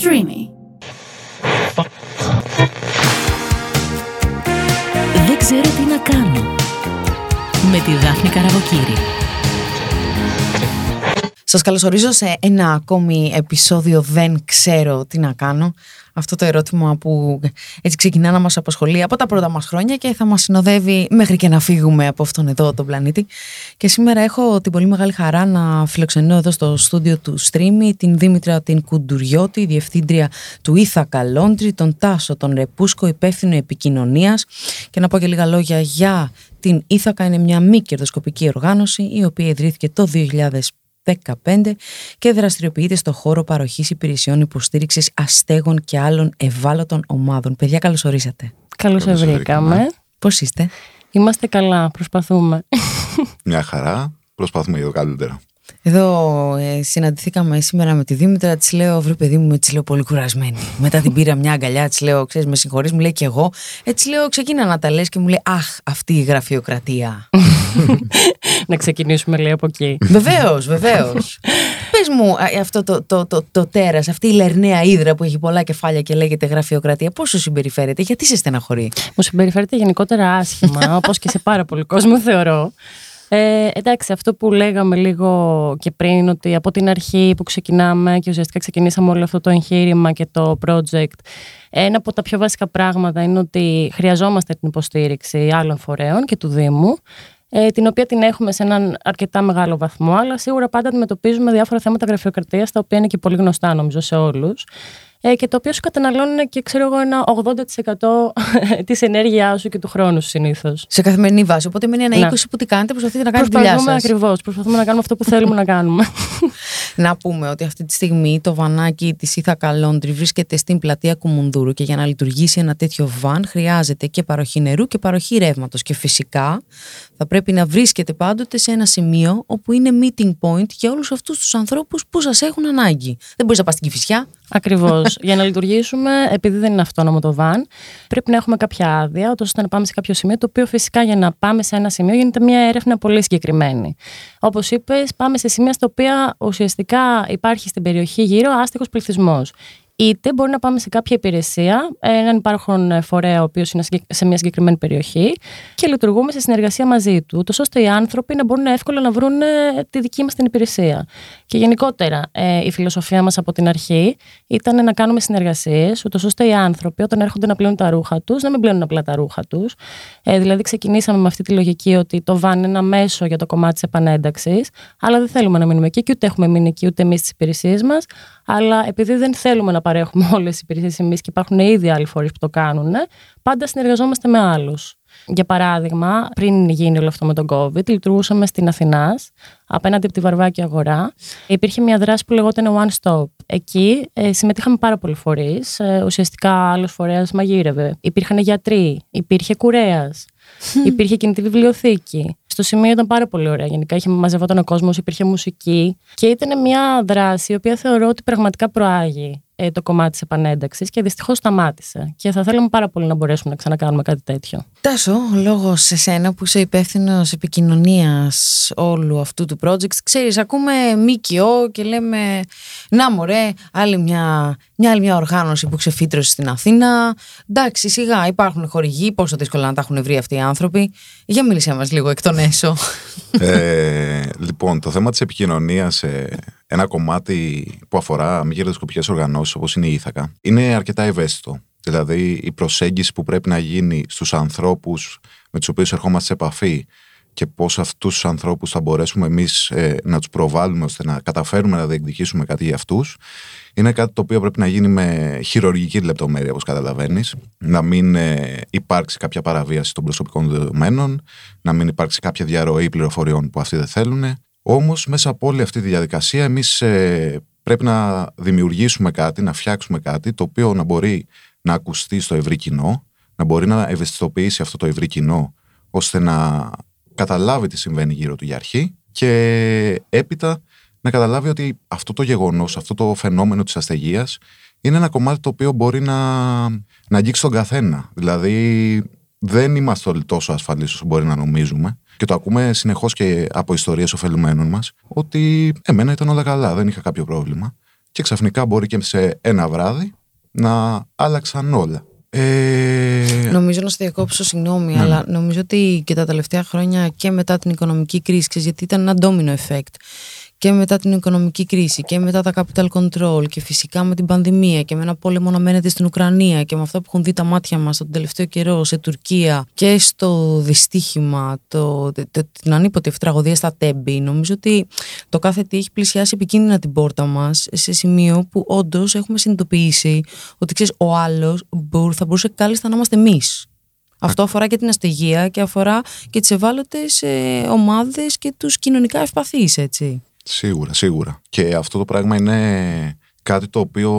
Streamy. Δεν ξέρω τι να κάνω. Με τη Δάφνη Καραβοκύρη. Σας καλωσορίζω σε ένα ακόμη επεισόδιο «Δεν ξέρω τι να κάνω». Αυτό το ερώτημα που έτσι ξεκινά να μας απασχολεί από τα πρώτα μας χρόνια και θα μας συνοδεύει μέχρι και να φύγουμε από αυτόν εδώ τον πλανήτη. Και σήμερα έχω την πολύ μεγάλη χαρά να φιλοξενώ εδώ στο στούντιο του Streamy την Δήμητρα την Κουντουριώτη, διευθύντρια του Ήθακα Λόντρι, τον Τάσο τον Ρεπούσκο, υπεύθυνο επικοινωνίας και να πω και λίγα λόγια για την Ήθακα είναι μια μη κερδοσκοπική οργάνωση η οποία ιδρύθηκε το 2015 και δραστηριοποιείται στο χώρο παροχής υπηρεσιών υποστήριξης αστέγων και άλλων ευάλωτων ομάδων. Παιδιά, καλώς ορίσατε. Καλώς Καλώς βρήκαμε. Πώς είστε, Είμαστε καλά, προσπαθούμε. Μια χαρά. Προσπαθούμε για το καλύτερο. Εδώ ε, συναντηθήκαμε σήμερα με τη Δήμητρα. Της λέω, βρε παιδί μου, με τη λέω πολύ κουρασμένη. Μετά την πήρα μια αγκαλιά, της λέω, ξέρεις, με συγχωρείς, μου λέει και εγώ. Έτσι λέω, ξεκίνα να τα λες και μου λέει, Αχ, αυτή η γραφειοκρατία. να ξεκινήσουμε λέει από εκεί. βεβαίως, βεβαίως. Πες μου, α, αυτό το, το, το, το τέρας, αυτή η λερναία ύδρα που έχει πολλά κεφάλια και λέγεται γραφειοκρατία, πώς σου συμπεριφέρεται, γιατί σε στεναχωρεί; Μου συμπεριφέρεται γενικότερα άσχημα, όπως και σε πάρα πολύ κόσμο θεωρώ. Ε, εντάξει, αυτό που λέγαμε λίγο και πριν, ότι από την αρχή που ξεκινάμε και ουσιαστικά ξεκινήσαμε όλο αυτό το εγχείρημα και το project, ένα από τα πιο βασικά πράγματα είναι ότι χρειαζόμαστε την υποστήριξη άλλων φορέων και του Δήμου, ε, την οποία την έχουμε σε έναν αρκετά μεγάλο βαθμό, αλλά σίγουρα πάντα αντιμετωπίζουμε διάφορα θέματα γραφειοκρατίας, τα οποία είναι και πολύ γνωστά νομίζω σε όλους. ε, και το οποίο σου καταναλώνουν και ξέρω εγώ ένα 80% της ενέργειάς σου και του χρόνου σου συνήθως. Σε καθημερινή βάση. Οπότε μένει ένα Ναι. 20 που τι κάνετε, προσπαθείτε να κάνετε τη δουλειά Προσπαθούμε σας. ακριβώς, προσπαθούμε να κάνουμε αυτό που θέλουμε να κάνουμε. Να πούμε ότι αυτή τη στιγμή το βανάκι της Ήθακα Laundry βρίσκεται στην πλατεία Κουμουνδούρου και για να λειτουργήσει ένα τέτοιο βαν χρειάζεται και παροχή νερού και παροχή ρεύματος. Και φυσικά θα πρέπει να βρίσκεται πάντοτε σε ένα σημείο όπου είναι meeting point για όλους αυτούς τους ανθρώπους που σας έχουν ανάγκη. Δεν μπορείς να πας στην Κυφυσιά. Ακριβώς. Για να λειτουργήσουμε, επειδή δεν είναι αυτόνομο το van, πρέπει να έχουμε κάποια άδεια, ούτως ώστε να πάμε σε κάποιο σημείο. Το οποίο φυσικά για να πάμε σε ένα σημείο γίνεται μια έρευνα πολύ συγκεκριμένη. Όπως είπες, πάμε σε σημεία στα οποία ουσιαστικά υπάρχει στην περιοχή γύρω άστεγο πληθυσμός. Είτε μπορεί να πάμε σε κάποια υπηρεσία, έναν υπάρχον φορέα ο οποίος είναι σε μια συγκεκριμένη περιοχή και λειτουργούμε σε συνεργασία μαζί του, ούτως ώστε οι άνθρωποι να μπορούν εύκολα να βρουν ε, τη δική μας την υπηρεσία. Και γενικότερα, ε, η φιλοσοφία μας από την αρχή ήταν να κάνουμε συνεργασίες, ούτως ώστε οι άνθρωποι όταν έρχονται να πλένουν τα ρούχα τους, να μην πλένουν απλά τα ρούχα τους. Ε, δηλαδή, ξεκινήσαμε με αυτή τη λογική ότι το βαν είναι ένα μέσο για το κομμάτι της επανένταξης, αλλά δεν θέλουμε να μείνουμε εκεί και ούτε έχουμε μείνει εκεί ούτε εμείς στι υπηρεσίε μας. Αλλά επειδή δεν θέλουμε να παρέχουμε όλες τις υπηρεσίες εμείς και υπάρχουν ήδη άλλοι φορείς που το κάνουν, πάντα συνεργαζόμαστε με άλλους. Για παράδειγμα, πριν γίνει όλο αυτό με τον COVID, λειτουργούσαμε στην Αθηνάς, απέναντι από τη Βαρβάκη Αγορά. Υπήρχε μια δράση που λεγόταν One Stop. Εκεί ε, συμμετείχαμε πάρα πολλοί φορείς. Ε, ουσιαστικά, άλλος φορέας μαγείρευε. Υπήρχαν γιατροί, υπήρχε κουρέας, υπήρχε κινητή βιβλιοθήκη. Στο σημείο ήταν πάρα πολύ ωραία. Γενικά είχε μαζευόταν ο κόσμος, υπήρχε μουσική. Και ήταν μια δράση η οποία θεωρώ ότι πραγματικά προάγει ε, το κομμάτι της επανένταξης και δυστυχώς σταμάτησε. Και θα θέλαμε πάρα πολύ να μπορέσουμε να ξανακάνουμε κάτι τέτοιο. Τάσο, λόγο σε σένα που είσαι υπεύθυνος επικοινωνίας όλου αυτού του project. Ξέρεις, ακούμε ΜΚΟ και λέμε Να μωρέ, άλλη μια, μια άλλη μια οργάνωση που ξεφύτρωσε στην Αθήνα. Εντάξει, σιγά υπάρχουν χορηγοί, πόσο δύσκολα να τα έχουν βρει αυτοί οι άνθρωποι. Για μίλησέ μας λίγο εκ των έσω. ε, λοιπόν, το θέμα της επικοινωνίας σε ένα κομμάτι που αφορά μη κερδοσκοπικές οργανώσεις όπως είναι η Ήθακα είναι αρκετά ευαίσθητο. Δηλαδή η προσέγγιση που πρέπει να γίνει στους ανθρώπους με τους οποίους ερχόμαστε σε επαφή και πώς αυτούς τους ανθρώπους θα μπορέσουμε εμείς ε, να τους προβάλλουμε ώστε να καταφέρουμε να διεκδικήσουμε κάτι για αυτούς είναι κάτι το οποίο πρέπει να γίνει με χειρουργική λεπτομέρεια όπως καταλαβαίνεις. Να μην ε, υπάρξει κάποια παραβίαση των προσωπικών δεδομένων να μην υπάρξει κάποια διαρροή πληροφοριών που αυτοί δεν θέλουν. Όμως μέσα από όλη αυτή τη διαδικασία εμείς ε, πρέπει να δημιουργήσουμε κάτι, να φτιάξουμε κάτι το οποίο να μπορεί να ακουστεί στο ευρύ κοινό, να μπορεί να ευαισθητοποιήσει αυτό το ευρύ κοινό ώστε να καταλάβει τι συμβαίνει γύρω του για αρχή. Και έπειτα να καταλάβει ότι αυτό το γεγονός, αυτό το φαινόμενο της αστεγίας είναι ένα κομμάτι το οποίο μπορεί να, να αγγίξει τον καθένα. Δηλαδή δεν είμαστε όλοι τόσο ασφαλείς όσο μπορεί να νομίζουμε και το ακούμε συνεχώς και από ιστορίες ωφελουμένων μας ότι εμένα ήταν όλα καλά, δεν είχα κάποιο πρόβλημα. και ξαφνικά μπορεί και σε ένα βράδυ να άλλαξαν όλα. Ε... Νομίζω να σε διακόψω, συγγνώμη, Ναι. αλλά νομίζω ότι και τα τελευταία χρόνια και μετά την οικονομική κρίση, ξέρεις, γιατί ήταν ένα domino effect. Και μετά την οικονομική κρίση και μετά τα capital control και φυσικά με την πανδημία και με ένα πόλεμο να μένεται στην Ουκρανία και με αυτά που έχουν δει τα μάτια μας τον τελευταίο καιρό σε Τουρκία και στο δυστύχημα, το, το, το- την ανίποτη τραγωδία στα Τέμπη. Νομίζω ότι το κάθε τι έχει πλησιάσει επικίνδυνα την πόρτα μας σε σημείο που όντως έχουμε συνειδητοποιήσει ότι ξέρεις, ο άλλος μπορ- θα μπορούσε κάλλιστα να είμαστε εμείς. Αυτό αφορά και την αστεγία και αφορά και τις ευάλωτες ε, ομάδες και τους κοινωνικά ευπαθείς, έτσι. Σίγουρα, σίγουρα. Και αυτό το πράγμα είναι κάτι το οποίο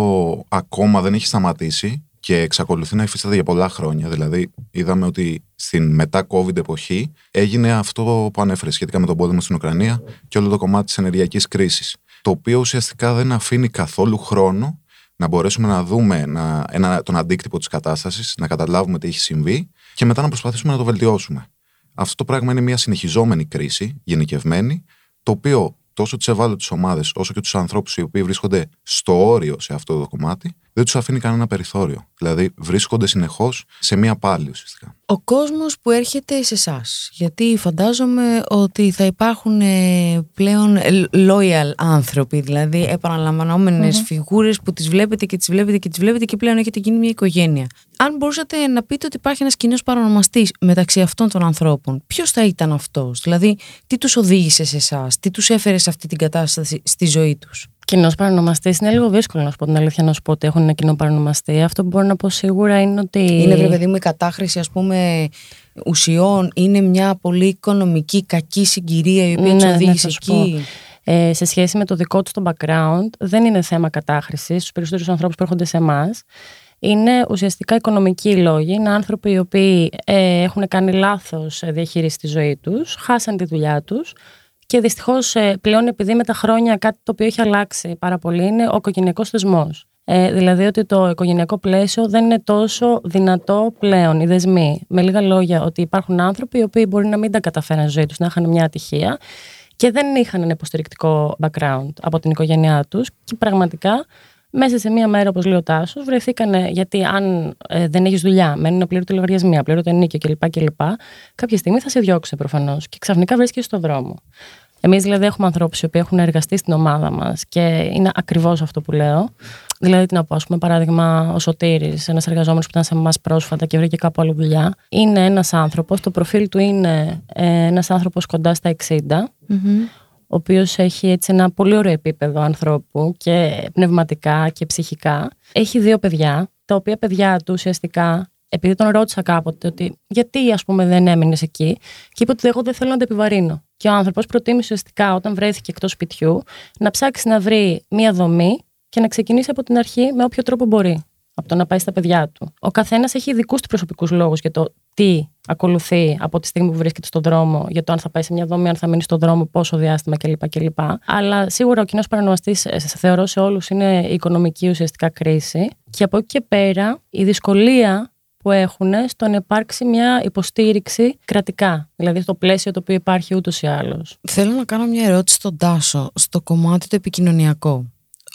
ακόμα δεν έχει σταματήσει και εξακολουθεί να υφίσταται για πολλά χρόνια. Δηλαδή, είδαμε ότι στην μετά-COVID εποχή έγινε αυτό που ανέφερες σχετικά με τον πόλεμο στην Ουκρανία και όλο το κομμάτι της ενεργειακής κρίσης. Το οποίο ουσιαστικά δεν αφήνει καθόλου χρόνο να μπορέσουμε να δούμε να, ένα, τον αντίκτυπο της κατάστασης, να καταλάβουμε τι έχει συμβεί και μετά να προσπαθήσουμε να το βελτιώσουμε. Αυτό το πράγμα είναι μια συνεχιζόμενη κρίση, γενικευμένη, το οποίο τόσο τις ευάλωτες ομάδες όσο και τους ανθρώπους οι οποίοι βρίσκονται στο όριο σε αυτό το κομμάτι, δεν τους αφήνει κανένα περιθώριο. Δηλαδή βρίσκονται συνεχώς σε μία πάλη ουσιαστικά. Ο κόσμος που έρχεται σε εσάς. γιατί φαντάζομαι ότι θα υπάρχουν ε, πλέον ε, loyal άνθρωποι, δηλαδή επαναλαμβανόμενες φιγούρες που τις βλέπετε και τις βλέπετε και τις βλέπετε και πλέον έχετε γίνει μια οικογένεια. Αν μπορούσατε να πείτε ότι υπάρχει ένας κοινός παρονομαστής μεταξύ αυτών των ανθρώπων, ποιος θα ήταν αυτός, δηλαδή τι τους οδήγησε σε εσάς, τι τους έφερε σε αυτή την κατάσταση στη ζωή τους; Κοινός παρονομαστή είναι λίγο δύσκολο να σου πω την αλήθεια, να σου πω ότι έχουν ένα κοινό παρονομαστή. Αυτό που μπορώ να πω σίγουρα είναι ότι. Είναι βρε παιδί μου η κατάχρηση ας πούμε ουσιών, είναι μια πολύ οικονομική κακή συγκυρία η οποία Ναι, τους ναι, οδήγησε θα σου εκεί. ε, σε σχέση με το δικό του το background, δεν είναι θέμα κατάχρησης στους περισσότερους ανθρώπους που έρχονται σε εμάς. Είναι ουσιαστικά οικονομικοί λόγοι. Είναι άνθρωποι οι οποίοι ε, έχουν κάνει λάθος διαχείριση στη ζωής τους, χάσαν τη δουλειά τους και δυστυχώς πλέον επειδή με τα χρόνια κάτι το οποίο έχει αλλάξει πάρα πολύ είναι ο οικογενειακός θεσμός. Ε, δηλαδή ότι το οικογενειακό πλαίσιο δεν είναι τόσο δυνατό πλέον, οι δεσμοί. Με λίγα λόγια, ότι υπάρχουν άνθρωποι οι οποίοι μπορεί να μην τα καταφέραν στη ζωή τους, να είχαν μια ατυχία και δεν είχαν ένα υποστηρικτικό background από την οικογένειά τους και πραγματικά μέσα σε μία μέρα, όπως λέει ο Τάσος, βρεθήκανε. Γιατί αν ε, δεν έχεις δουλειά, μένουν απλήρωτοι λογαριασμοί, απλήρωτο ενίκιο κλπ. κλπ. Κάποια στιγμή θα σε διώξουν προφανώς και ξαφνικά βρίσκεσαι στον δρόμο. Εμείς δηλαδή έχουμε ανθρώπους οι οποίοι έχουν εργαστεί στην ομάδα μας και είναι ακριβώς αυτό που λέω. Δηλαδή, τι να πω, ας πούμε, παράδειγμα, ο Σωτήρης, ένας εργαζόμενος που ήταν σε εμά πρόσφατα και βρήκε κάπου άλλη δουλειά, είναι ένας άνθρωπος, το προφίλ του είναι ε, ένας άνθρωπος κοντά στα 60, ο οποίος έχει έτσι ένα πολύ ωραίο επίπεδο ανθρώπου και πνευματικά και ψυχικά. Έχει δύο παιδιά, τα οποία παιδιά του ουσιαστικά, επειδή τον ρώτησα κάποτε ότι γιατί ας πούμε δεν έμεινες εκεί, και είπε ότι εγώ δεν θέλω να το επιβαρύνω. Και ο άνθρωπος προτίμησε ουσιαστικά όταν βρέθηκε εκτός σπιτιού να ψάξει να βρει μία δομή και να ξεκινήσει από την αρχή με όποιο τρόπο μπορεί. Από το να πάει στα παιδιά του. Ο καθένας έχει δικούς του προσωπικούς λόγους για το τι ακολουθεί από τη στιγμή που βρίσκεται στον δρόμο, για το αν θα πάει σε μια δομή, αν θα μείνει στον δρόμο, πόσο διάστημα κλπ. κλπ. Αλλά σίγουρα ο κοινός παρανομαστής, θεωρώ σε όλους, είναι η οικονομική ουσιαστικά κρίση. Και από εκεί και πέρα, η δυσκολία που έχουν στο να υπάρξει μια υποστήριξη κρατικά. Δηλαδή στο πλαίσιο το οποίο υπάρχει ούτως ή άλλως. Θέλω να κάνω μια ερώτηση στον Τάσο, στο κομμάτι το επικοινωνιακό.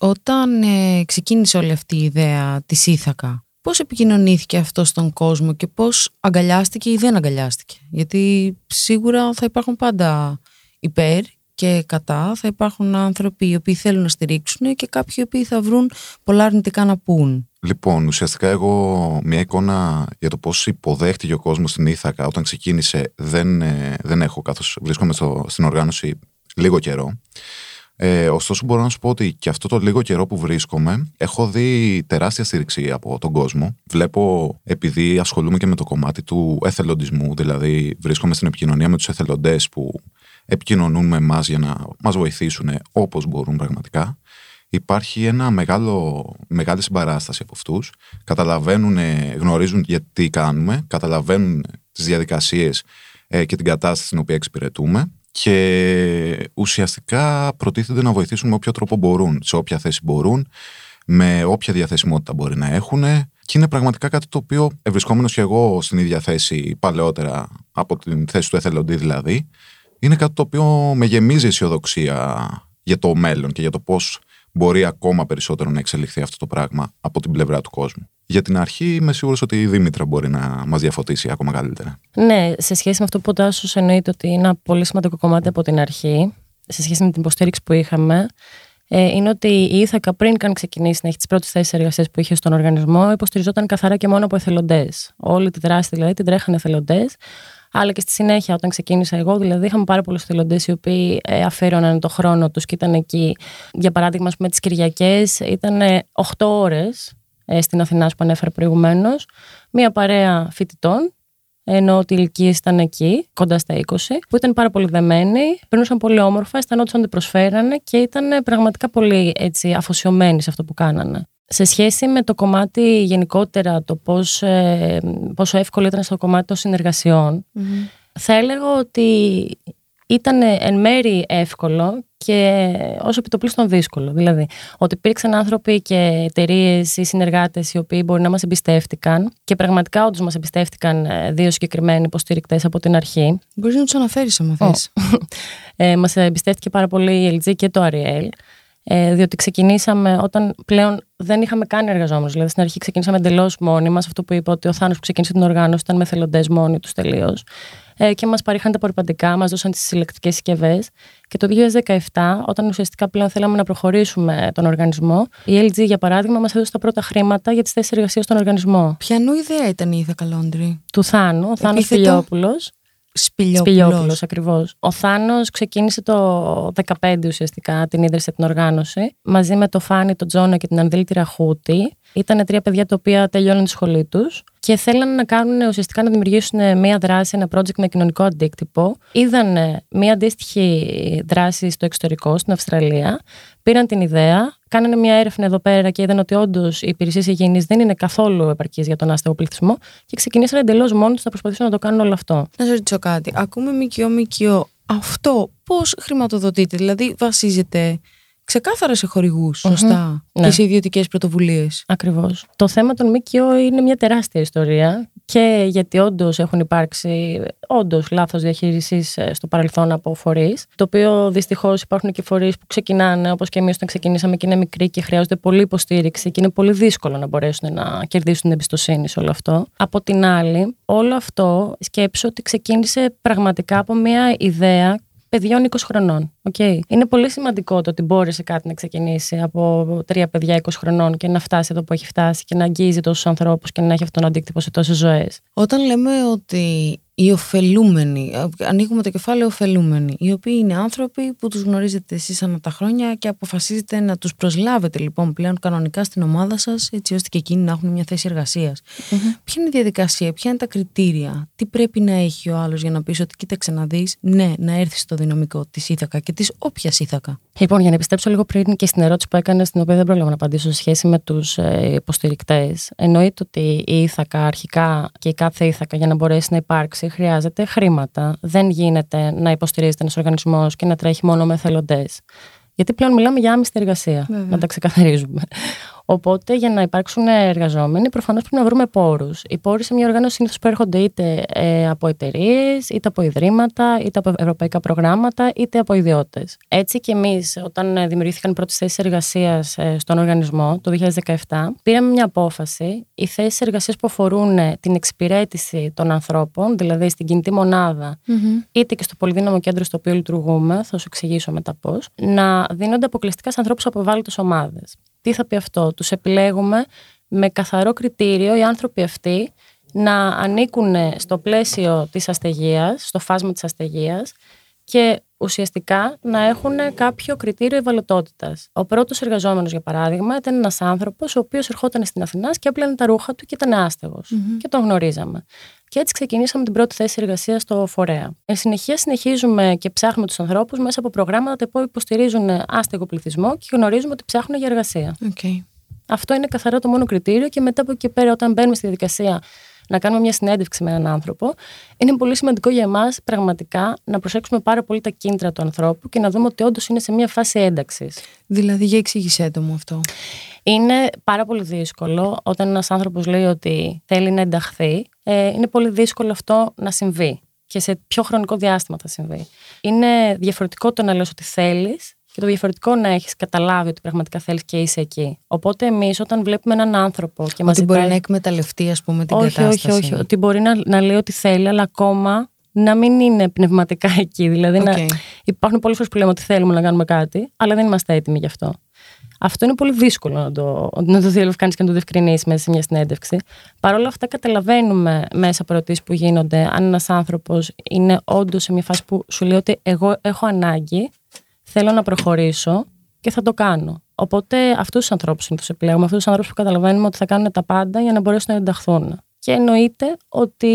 Όταν ε, ξεκίνησε όλη αυτή η ιδέα της Ήθακα, πώς επικοινωνήθηκε αυτό στον κόσμο και πώς αγκαλιάστηκε ή δεν αγκαλιάστηκε; Γιατί σίγουρα θα υπάρχουν πάντα υπέρ και κατά, θα υπάρχουν άνθρωποι οι οποίοι θέλουν να στηρίξουν και κάποιοι οι οποίοι θα βρουν πολλά αρνητικά να πούν. Λοιπόν, ουσιαστικά εγώ μια εικόνα για το πώς υποδέχτηκε ο κόσμος στην Ήθακα όταν ξεκίνησε δεν, ε, δεν έχω καθώς βρίσκομαι στο, στην οργάνωση λίγο καιρό. Ε, ωστόσο μπορώ να σου πω ότι και αυτό το λίγο καιρό που βρίσκομαι έχω δει τεράστια στήριξη από τον κόσμο. Βλέπω επειδή ασχολούμαι και με το κομμάτι του εθελοντισμού, δηλαδή βρίσκομαι στην επικοινωνία με τους εθελοντές που επικοινωνούν με εμάς για να μας βοηθήσουν όπως μπορούν πραγματικά. Υπάρχει ένα μεγάλο, μεγάλη συμπαράσταση από αυτούς. Καταλαβαίνουν, γνωρίζουν γιατί κάνουμε, καταλαβαίνουν τις διαδικασίες ε, και την κατάσταση στην οποία εξυπηρετούμε και ουσιαστικά προτίθενται να βοηθήσουν με όποιο τρόπο μπορούν, σε όποια θέση μπορούν, με όποια διαθεσιμότητα μπορεί να έχουν. Και είναι πραγματικά κάτι το οποίο, ευρισκόμενος και εγώ στην ίδια θέση παλαιότερα, από την θέση του εθελοντή δηλαδή, είναι κάτι το οποίο με γεμίζει αισιοδοξία για το μέλλον και για το πώς μπορεί ακόμα περισσότερο να εξελιχθεί αυτό το πράγμα από την πλευρά του κόσμου. Για την αρχή είμαι σίγουρος ότι η Δήμητρα μπορεί να μας διαφωτίσει ακόμα καλύτερα. Ναι, σε σχέση με αυτό που ο Τάσος εννοείται ότι είναι ένα πολύ σημαντικό κομμάτι από την αρχή, σε σχέση με την υποστήριξη που είχαμε, ε, είναι ότι η Ήθακα πριν καν ξεκινήσει να έχει τις πρώτες θέσεις εργασίας που είχε στον οργανισμό, υποστηριζόταν καθαρά και μόνο από εθελοντές. Όλη τη δράση δηλαδή την τρέχανε εθελοντές. Αλλά και στη συνέχεια, όταν ξεκίνησα εγώ, δηλαδή, είχαμε πάρα πολλούς εθελοντές οι οποίοι ε, αφαίρωναν το χρόνο τους και ήταν εκεί. Για παράδειγμα, με τις Κυριακές ήταν 8 ώρες ε, στην Αθηνά που ανέφερα προηγουμένως. Μία παρέα φοιτητών ενώ ότι οι ηλικίες ήταν εκεί, κοντά στα 20, που ήταν πάρα πολύ δεμένοι, περνούσαν πολύ όμορφα, αισθανόντουσαν ότι προσφέρανε και ήταν πραγματικά πολύ έτσι, αφοσιωμένοι σε αυτό που κάνανε. Σε σχέση με το κομμάτι γενικότερα, το πώς, ε, πόσο εύκολο ήταν στο κομμάτι των συνεργασιων θα έλεγα ότι ήταν εν μέρη εύκολο και όσο επιτοπλίστων δύσκολο. Δηλαδή, ότι υπήρξαν άνθρωποι και εταιρείες ή συνεργάτες οι οποίοι μπορεί να μας εμπιστεύτηκαν και πραγματικά όντως μας εμπιστεύτηκαν ε, δύο συγκεκριμένοι υποστηρικτές από την αρχή. Μπορείς να τους αναφέρεις, αν θες. ε, μας εμπιστεύτηκε πάρα πολύ η LG και το Ariel. Ε, διότι ξεκινήσαμε όταν πλέον δεν είχαμε καν εργαζόμενους. Δηλαδή, στην αρχή ξεκινήσαμε εντελώς μόνοι μας. Αυτό που είπα ότι ο Θάνος που ξεκίνησε την οργάνωση ήταν με θελοντέ μόνοι τους τελείως ε, και μας παρήχαν τα απορριπαντικά, μας δώσαν τις συλλεκτικές συσκευές. Και το 2017, όταν ουσιαστικά πλέον θέλαμε να προχωρήσουμε τον οργανισμό, η LG, για παράδειγμα, μας έδωσε τα πρώτα χρήματα για τις θέσεις εργασίας στον οργανισμό. Ποιανού ιδέα ήταν η Ιδα Καλόντρη; Του Θάνου, ο Θάνος Φιλιόπουλος. Σπηλιόπουλος. ακριβώς. Ο Θάνος ξεκίνησε το 2015 ουσιαστικά, την ίδρυσε την οργάνωση, μαζί με το Φάνη, τον Τζόνα και την Ανδέλη Τυραχούτη. Ήταν τρία παιδιά τα οποία τελειώνουν τη σχολή τους και θέλανε να κάνουν ουσιαστικά να δημιουργήσουν μία δράση, ένα project με κοινωνικό αντίκτυπο. Είδαν μία αντίστοιχη δράση στο εξωτερικό, στην Αυστραλία. Πήραν την ιδέα, κάνανε μία έρευνα εδώ πέρα και είδαν ότι όντως οι υπηρεσίες υγιεινής δεν είναι καθόλου επαρκείς για τον άστεγο πληθυσμό και ξεκινήσαν εντελώς μόνοι τους να προσπαθήσουν να το κάνουν όλο αυτό. Να σας ρωτήσω κάτι. Ακούμε ΜΚΟ, ΜΚΟ. Αυτό πώς χρηματοδοτείται, δηλαδή βασίζεται ξεκάθαρα σε χορηγούς, σωστά. Και ναι. σε ιδιωτικές πρωτοβουλίες. Ακριβώς. Το θέμα των ΜΚΟ είναι μια τεράστια ιστορία και γιατί όντως έχουν υπάρξει όντως λάθος διαχείρισης ε, στο παρελθόν από φορείς. Το οποίο δυστυχώς υπάρχουν και φορείς που ξεκινάνε όπως και εμείς όταν ξεκινήσαμε και είναι μικροί και χρειάζονται πολύ υποστήριξη και είναι πολύ δύσκολο να μπορέσουν να κερδίσουν εμπιστοσύνη σε όλο αυτό. Από την άλλη, όλο αυτό σκέψω ότι ξεκίνησε πραγματικά από μια ιδέα παιδιών 20 χρονών. Okay. Είναι πολύ σημαντικό το ότι μπόρεσε κάτι να ξεκινήσει από τρία παιδιά 20 χρονών και να φτάσει εδώ που έχει φτάσει και να αγγίζει τόσους ανθρώπους και να έχει αυτόν τον αντίκτυπο σε τόσες ζωές. Όταν λέμε ότι οι ωφελούμενοι, ανοίγουμε το κεφάλαιο ωφελούμενοι, οι οποίοι είναι άνθρωποι που τους γνωρίζετε εσείς ανά τα χρόνια και αποφασίζετε να τους προσλάβετε λοιπόν πλέον κανονικά στην ομάδα σας έτσι ώστε και εκείνοι να έχουν μια θέση εργασίας. Mm-hmm. Ποια είναι η διαδικασία, ποια είναι τα κριτήρια, τι πρέπει να έχει ο άλλος για να πεις ότι κοίταξε να δεις, ναι, να έρθεις στο δυναμικό της Ήθακα και της όποιας Ήθακα. Λοιπόν, για να επιστρέψω λίγο πριν και στην ερώτηση που έκανες, στην οποία δεν πρόλαβα να απαντήσω σε σχέση με τους ε, υποστηρικτές, εννοείται ότι η Ήθακα αρχικά και η κάθε Ήθακα για να μπορέσει να υπάρξει χρειάζεται χρήματα. Δεν γίνεται να υποστηρίζεται ένας οργανισμός και να τρέχει μόνο με εθελοντέ. Γιατί πλέον μιλάμε για άμυστη εργασία, να τα ξεκαθαρίζουμε. Οπότε για να υπάρξουν εργαζόμενοι, προφανώς πρέπει να βρούμε πόρους. Οι πόροι σε μια οργάνωση συνήθως προέρχονται είτε ε, από εταιρείες, είτε από ιδρύματα, είτε από ευρωπαϊκά προγράμματα, είτε από ιδιώτες. Έτσι και εμείς, όταν δημιουργήθηκαν οι πρώτες θέσεις εργασίας ε, στον οργανισμό το 2017, πήραμε μια απόφαση. Οι θέσεις εργασίας που αφορούν την εξυπηρέτηση των ανθρώπων, δηλαδή στην κινητή είτε και στο πολυδύναμο κέντρο στο οποίο λειτουργούμε, θα σου εξηγήσω μετά πώς, να δίνονται αποκλειστικά σε ανθρώπους από ευάλωτες ομάδες. Τι θα πει αυτό, τους επιλέγουμε με καθαρό κριτήριο οι άνθρωποι αυτοί να ανήκουν στο πλαίσιο της αστεγίας, στο φάσμα της αστεγίας και ουσιαστικά να έχουν κάποιο κριτήριο ευαλωτότητας. Ο πρώτος εργαζόμενος, για παράδειγμα, ήταν ένας άνθρωπος ο οποίος ερχόταν στην Αθηνά και έπλαινε τα ρούχα του και ήταν άστεγος. Και τον γνωρίζαμε. Και έτσι ξεκινήσαμε την πρώτη θέση εργασίας στο φορέα. Εν συνεχεία, συνεχίζουμε και ψάχνουμε τους ανθρώπους μέσα από προγράμματα που υποστηρίζουν άστεγο πληθυσμό και γνωρίζουμε ότι ψάχνουν για εργασία. Okay. Αυτό είναι καθαρά το μόνο κριτήριο και μετά από εκεί πέρα, όταν μπαίνουμε στη διαδικασία να κάνουμε μια συνέντευξη με έναν άνθρωπο, είναι πολύ σημαντικό για εμάς πραγματικά να προσέξουμε πάρα πολύ τα κίνητρα του ανθρώπου και να δούμε ότι όντως είναι σε μια φάση ένταξης. Δηλαδή, για εξήγησέ το μου αυτό. Είναι πάρα πολύ δύσκολο όταν ένας άνθρωπος λέει ότι θέλει να ενταχθεί, ε, είναι πολύ δύσκολο αυτό να συμβεί και σε ποιο χρονικό διάστημα θα συμβεί. Είναι διαφορετικό το να λες ότι θέλεις και το διαφορετικό να έχεις καταλάβει ότι πραγματικά θέλεις και είσαι εκεί. Οπότε εμείς, όταν βλέπουμε έναν άνθρωπο και μας. Ότι μπορεί να εκμεταλλευτεί, ας πούμε, την όχι, κατάσταση. Όχι, όχι, Ότι μπορεί να, να λέει ότι θέλει, αλλά ακόμα να μην είναι πνευματικά εκεί. Δηλαδή, να, Okay. υπάρχουν πολλές φορές που λέμε ότι θέλουμε να κάνουμε κάτι, αλλά δεν είμαστε έτοιμοι γι' αυτό. Αυτό είναι πολύ δύσκολο να το, να το διαλευκάνει και να το διευκρινίσει μέσα σε μια συνέντευξη. Παρ' όλα αυτά, καταλαβαίνουμε μέσα από ερωτήσεις που γίνονται αν ένας άνθρωπος είναι όντως σε μια φάση που σου λέει ότι εγώ έχω ανάγκη, θέλω να προχωρήσω και θα το κάνω. Οπότε αυτούς τους ανθρώπους συνήθω επιλέγουμε, αυτούς τους ανθρώπους που καταλαβαίνουμε ότι θα κάνουν τα πάντα για να μπορέσουν να ενταχθούν. Και εννοείται ότι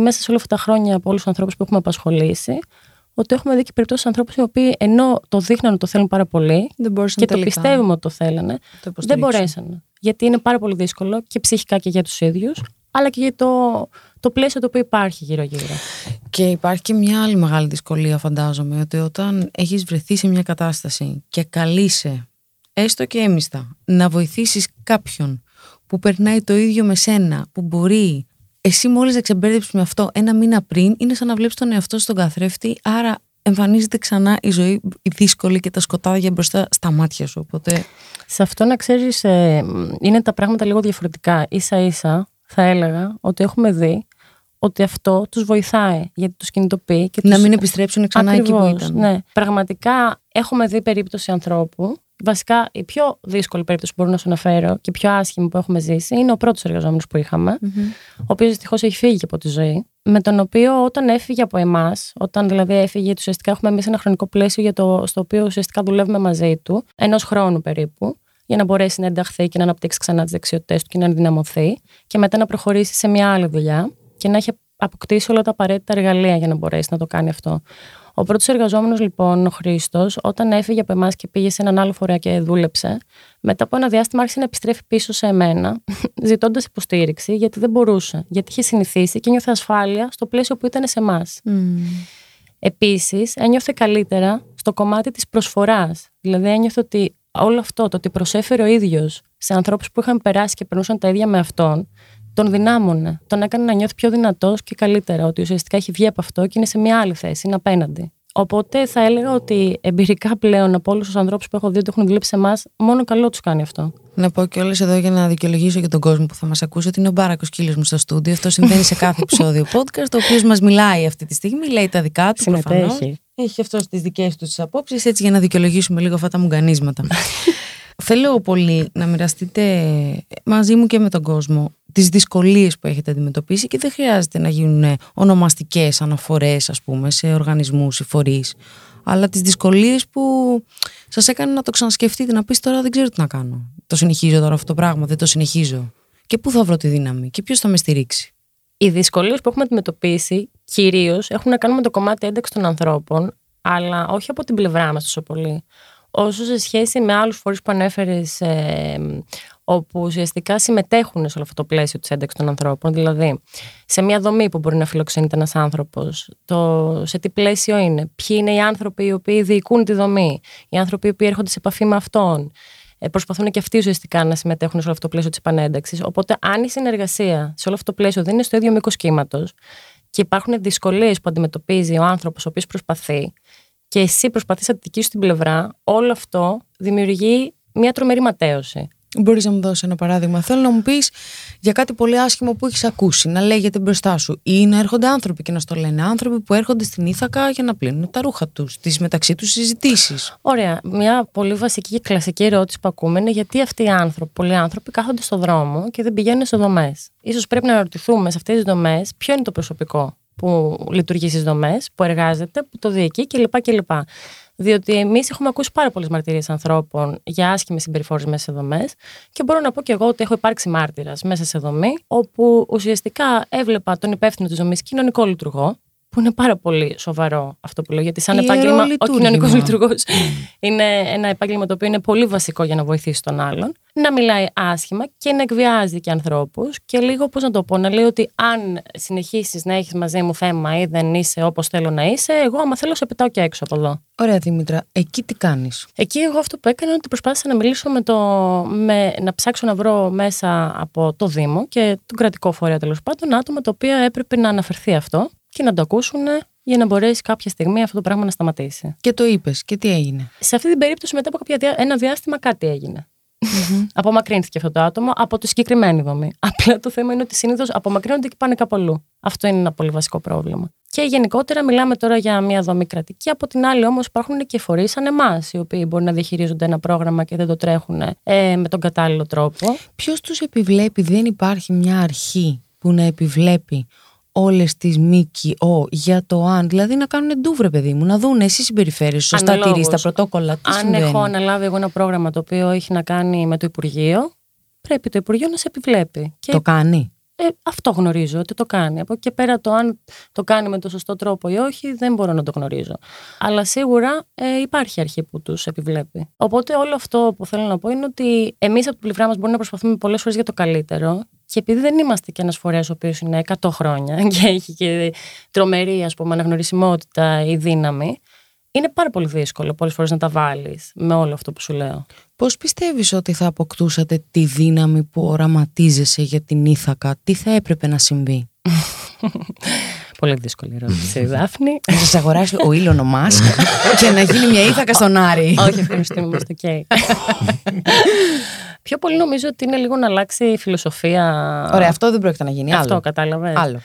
μέσα σε όλα αυτά τα χρόνια από όλους τους ανθρώπους που έχουμε απασχολήσει, ότι έχουμε δει και περιπτώσεις ανθρώπους οι οποίοι ενώ το δείχναν ότι το θέλουν πάρα πολύ Δεν μπορούσαν και το τελικά πιστεύουμε ότι το θέλανε, να το δεν υποστηρίξουν. μπορέσαν. Γιατί είναι πάρα πολύ δύσκολο και ψυχικά και για τους ίδιους, αλλά και για το, το πλαίσιο το οποίο υπάρχει γύρω-γύρω. Και υπάρχει και μια άλλη μεγάλη δυσκολία, φαντάζομαι, ότι όταν έχεις βρεθεί σε μια κατάσταση και καλείσαι, έστω και έμιστα, να βοηθήσεις κάποιον που περνάει το ίδιο με σένα, που μπορεί εσύ μόλις να ξεμπέρδεψες με αυτό ένα μήνα πριν, είναι σαν να βλέπεις τον εαυτό σου στον καθρέφτη, άρα εμφανίζεται ξανά η ζωή η δύσκολη και τα σκοτάδια μπροστά στα μάτια σου. Οπότε Σε αυτό να ξέρεις, είναι τα πράγματα λίγο διαφορετικά. σα ίσα θα έλεγα ότι έχουμε δει ότι αυτό τους βοηθάει γιατί τους κινητοποιεί και να τους... μην επιστρέψουν ξανά εκεί που Ακριβώς, ήταν. Ναι. Πραγματικά έχουμε δει περίπτωση ανθρώπου. Βασικά, η πιο δύσκολη περίπτωση που μπορώ να σου αναφέρω και η πιο άσχημη που έχουμε ζήσει είναι ο πρώτος εργαζόμενος που είχαμε, ο οποίος δυστυχώς έχει φύγει και από τη ζωή. Με τον οποίο όταν έφυγε από εμάς, όταν δηλαδή έφυγε, γιατί ουσιαστικά έχουμε εμείς ένα χρονικό πλαίσιο για το, στο οποίο ουσιαστικά δουλεύουμε μαζί του, ενός χρόνου περίπου, για να μπορέσει να ενταχθεί και να αναπτύξει ξανά τις δεξιότητές του και να ενδυναμωθεί, και μετά να προχωρήσει σε μια άλλη δουλειά και να έχει αποκτήσει όλα τα απαραίτητα εργαλεία για να μπορέσει να το κάνει αυτό. Ο πρώτος εργαζόμενος, λοιπόν, ο Χρήστος, όταν έφυγε από εμάς και πήγε σε έναν άλλο φορέα και δούλεψε, μετά από ένα διάστημα άρχισε να επιστρέφει πίσω σε εμένα, ζητώντας υποστήριξη, γιατί δεν μπορούσε. Γιατί είχε συνηθίσει και νιώθε ασφάλεια στο πλαίσιο που ήταν σε εμάς. Επίσης, ένιωθε καλύτερα στο κομμάτι της προσφοράς. Δηλαδή, ένιωθε ότι όλο αυτό, το ότι προσέφερε ο ίδιος σε ανθρώπους που είχαν περάσει και περνούσαν τα ίδια με αυτόν, τον δυνάμωνε. Τον έκανε να νιώθει πιο δυνατός και καλύτερα. Ότι ουσιαστικά έχει βγει από αυτό και είναι σε μια άλλη θέση, είναι απέναντι. Οπότε θα έλεγα ότι εμπειρικά πλέον από όλους τους ανθρώπους που έχω δει ότι έχουν δουλέψει σε εμάς, μόνο καλό τους κάνει αυτό. Να πω και όλες εδώ για να δικαιολογήσω για τον κόσμο που θα μας ακούσει ότι είναι ο Μπάρακος Κύλος μου στο στούντιο. Αυτό συμβαίνει σε κάθε επεισόδιο podcast, ο οποίος μας μιλάει αυτή τη στιγμή, λέει τα δικά του προφανώς. Συμμετέχει. Έχει αυτό τις δικές του τις απόψεις, έτσι για να δικαιολογήσουμε λίγο αυτά τα μουγκανίσματα. Θέλω πολύ να μοιραστείτε μαζί μου και με τον κόσμο τις δυσκολίες που έχετε αντιμετωπίσει και δεν χρειάζεται να γίνουν ονομαστικές αναφορές ας πούμε σε οργανισμούς ή φορείς αλλά τις δυσκολίες που σας έκανε να το ξανασκεφτείτε να πεις τώρα δεν ξέρω τι να κάνω το συνεχίζω τώρα αυτό το πράγμα, δεν το συνεχίζω και πού θα βρω τη δύναμη και ποιος θα με στηρίξει Οι δυσκολίες που έχουμε αντιμετωπίσει κυρίως έχουν να κάνουν με το κομμάτι ένταξης των ανθρώπων, αλλά όχι από την πλευρά μας τόσο πολύ. Όσο σε σχέση με άλλους φορείς που ανέφερες, ε, όπου ουσιαστικά συμμετέχουν σε όλο αυτό το πλαίσιο της ένταξης των ανθρώπων. Δηλαδή, σε μια δομή που μπορεί να φιλοξενείται ένας άνθρωπος, σε τι πλαίσιο είναι, ποιοι είναι οι άνθρωποι οι οποίοι διοικούν τη δομή, οι άνθρωποι οι οποίοι έρχονται σε επαφή με αυτόν, ε, προσπαθούν και αυτοί ουσιαστικά να συμμετέχουν σε όλο αυτό το πλαίσιο της επανένταξης. Οπότε, αν η συνεργασία σε όλο αυτό το πλαίσιο δεν είναι στο ίδιο μήκος κύματος και υπάρχουν δυσκολίες που αντιμετωπίζει ο άνθρωπος ο οποίος προσπαθεί και εσύ προσπαθείς από τη δική σου την πλευρά, όλο αυτό δημιουργεί μια τρομερή ματέωση. Μπορείς να μου δώσεις ένα παράδειγμα. Θέλω να μου πεις για κάτι πολύ άσχημο που έχεις ακούσει, να λέγεται μπροστά σου, ή να έρχονται άνθρωποι και να στο λένε. Άνθρωποι που έρχονται στην Ήθακα για να πλύνουν τα ρούχα τους, τις μεταξύ τους συζητήσεις. Ωραία. Μια πολύ βασική και κλασική ερώτηση που ακούμε είναι γιατί αυτοί οι άνθρωποι, πολλοί άνθρωποι, κάθονται στο δρόμο και δεν πηγαίνουν σε δομές. σω πρέπει να ρωτηθούμε σε αυτές τις δομές ποιο είναι το προσωπικό που λειτουργεί στις δομές, που εργάζεται, που το διοικεί κλπ. κλπ. Διότι εμείς έχουμε ακούσει πάρα πολλές μαρτυρίες ανθρώπων για άσχημες συμπεριφορές μέσα σε δομές και μπορώ να πω και εγώ ότι έχω υπάρξει μάρτυρας μέσα σε δομή, όπου ουσιαστικά έβλεπα τον υπεύθυνο της δομής κοινωνικό λειτουργό, που είναι πάρα πολύ σοβαρό αυτό που λέω, γιατί σαν Ιερό επάγγελμα ο λειτουργήμα. κοινωνικός λειτουργός είναι ένα επάγγελμα το οποίο είναι πολύ βασικό για να βοηθήσει τον άλλον. Να μιλάει άσχημα και να εκβιάζει και ανθρώπους και λίγο, πώς να το πω, να λέει ότι αν συνεχίσεις να έχεις μαζί μου θέμα ή δεν είσαι όπως θέλω να είσαι, εγώ άμα θέλω σε πετάω και έξω από εδώ. Ωραία, Δήμητρα, εκεί τι κάνεις; Εκεί εγώ αυτό που έκανα είναι ότι προσπάθησα να μιλήσω με το. Με, να ψάξω να βρω μέσα από το Δήμο και τον κρατικό φορέα τέλος πάντων άτομα τα οποία έπρεπε να αναφερθεί αυτό και να το ακούσουν, για να μπορέσει κάποια στιγμή αυτό το πράγμα να σταματήσει. Και το είπες. Και τι έγινε; Σε αυτή την περίπτωση, μετά από κάποια διά- ένα διάστημα, κάτι έγινε. Απομακρύνθηκε αυτό το άτομο από τη συγκεκριμένη δομή. Απλά το θέμα είναι ότι συνήθως απομακρύνονται και πάνε κάπου αλλού. Αυτό είναι ένα πολύ βασικό πρόβλημα. Και γενικότερα μιλάμε τώρα για μια δομή κρατική. Από την άλλη, όμως, υπάρχουν και φορείς σαν εμάς, οι οποίοι μπορεί να διαχειρίζονται ένα πρόγραμμα και δεν το τρέχουν ε, με τον κατάλληλο τρόπο. Ποιος τους επιβλέπει, δεν υπάρχει μια αρχή που να επιβλέπει όλες τις ΜΚΟ για το αν, δηλαδή να κάνουν ντούβρε παιδί μου, να δουν εσύ συμπεριφέρεις, σωστά Αναλόγως. τηρείς τα πρωτόκολλα, τι Αν συμβαίνει; έχω αναλάβει εγώ ένα πρόγραμμα το οποίο έχει να κάνει με το Υπουργείο, πρέπει το Υπουργείο να σε επιβλέπει. Και Το κάνει; Ε, αυτό γνωρίζω ότι το κάνει. Από εκεί και πέρα το αν το κάνει με το σωστό τρόπο ή όχι δεν μπορώ να το γνωρίζω. Αλλά σίγουρα ε, υπάρχει αρχή που τους επιβλέπει. Οπότε όλο αυτό που θέλω να πω είναι ότι εμείς από την πλευρά μας μπορούμε να προσπαθούμε πολλές φορές για το καλύτερο και επειδή δεν είμαστε και ένας φορέας ο οποίος είναι 100 χρόνια και έχει και τρομερή ας πούμε αναγνωρισιμότητα ή δύναμη, είναι πάρα πολύ δύσκολο πολλές φορές να τα βάλεις με όλο αυτό που σου λέω. Πώς πιστεύεις ότι θα αποκτούσατε τη δύναμη που οραματίζεσαι για την Ithaca, τι θα έπρεπε να συμβεί; Πολύ δύσκολη ερώτηση, Δάφνη. Να σας αγοράσει ο Έλον ο Μασκ και να γίνει μια Ithaca στον Άρη. Όχι, ευχαριστούμε, είμαστε οκ. Πιο πολύ νομίζω ότι είναι λίγο να αλλάξει η φιλοσοφία. Ωραία, αυτό δεν πρόκειται να γίνει. Αυτό Άλλο. κατάλαβες. Άλλο.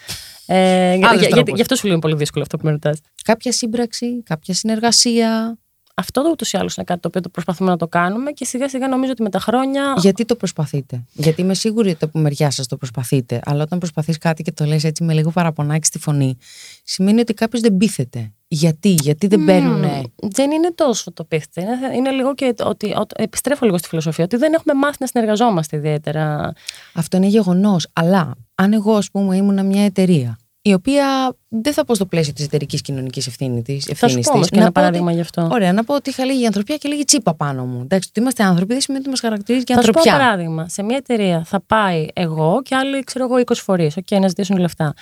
Ε, για- Άλλος για- τρόπος. Γι' αυτό σου λέω είναι πολύ δύσκολο αυτό που με ρωτάς. Κάποια σύμπραξη, κάποια συνεργασία. Αυτό ούτως ή άλλως είναι κάτι το οποίο το προσπαθούμε να το κάνουμε και σιγά σιγά νομίζω ότι με τα χρόνια. Γιατί το προσπαθείτε; Γιατί είμαι σίγουρη ότι από μεριά σας το προσπαθείτε. Αλλά όταν προσπαθείς κάτι και το λες έτσι με λίγο παραπονάκι στη φωνή, σημαίνει ότι κάποιος δεν πείθεται. Γιατί, γιατί δεν παίρνουν. Δεν είναι τόσο το πείχτε. Είναι, είναι λίγο και το ότι, ότι. Επιστρέφω λίγο στη φιλοσοφία. Ότι δεν έχουμε μάθει να συνεργαζόμαστε ιδιαίτερα. Αυτό είναι γεγονός. Αλλά αν εγώ, ας πούμε, ήμουν μια εταιρεία η οποία δεν θα πω στο πλαίσιο της εταιρικής κοινωνικής ευθύνης της. Θα σου πω όμως και ένα παράδειγμα γι' αυτό. Ωραία, να πω ότι είχα λίγη ανθρωπιά και λίγη τσίπα πάνω μου. Εντάξει, ότι είμαστε άνθρωποι δεν σημαίνει ότι μας χαρακτηρίζει και Θα σου πω ανθρωπιά. παράδειγμα. Σε μια εταιρεία θα πάει εγώ και άλλοι, ξέρω εγώ, 20 φορείς. Οκ, να ζητήσουν λεφτά.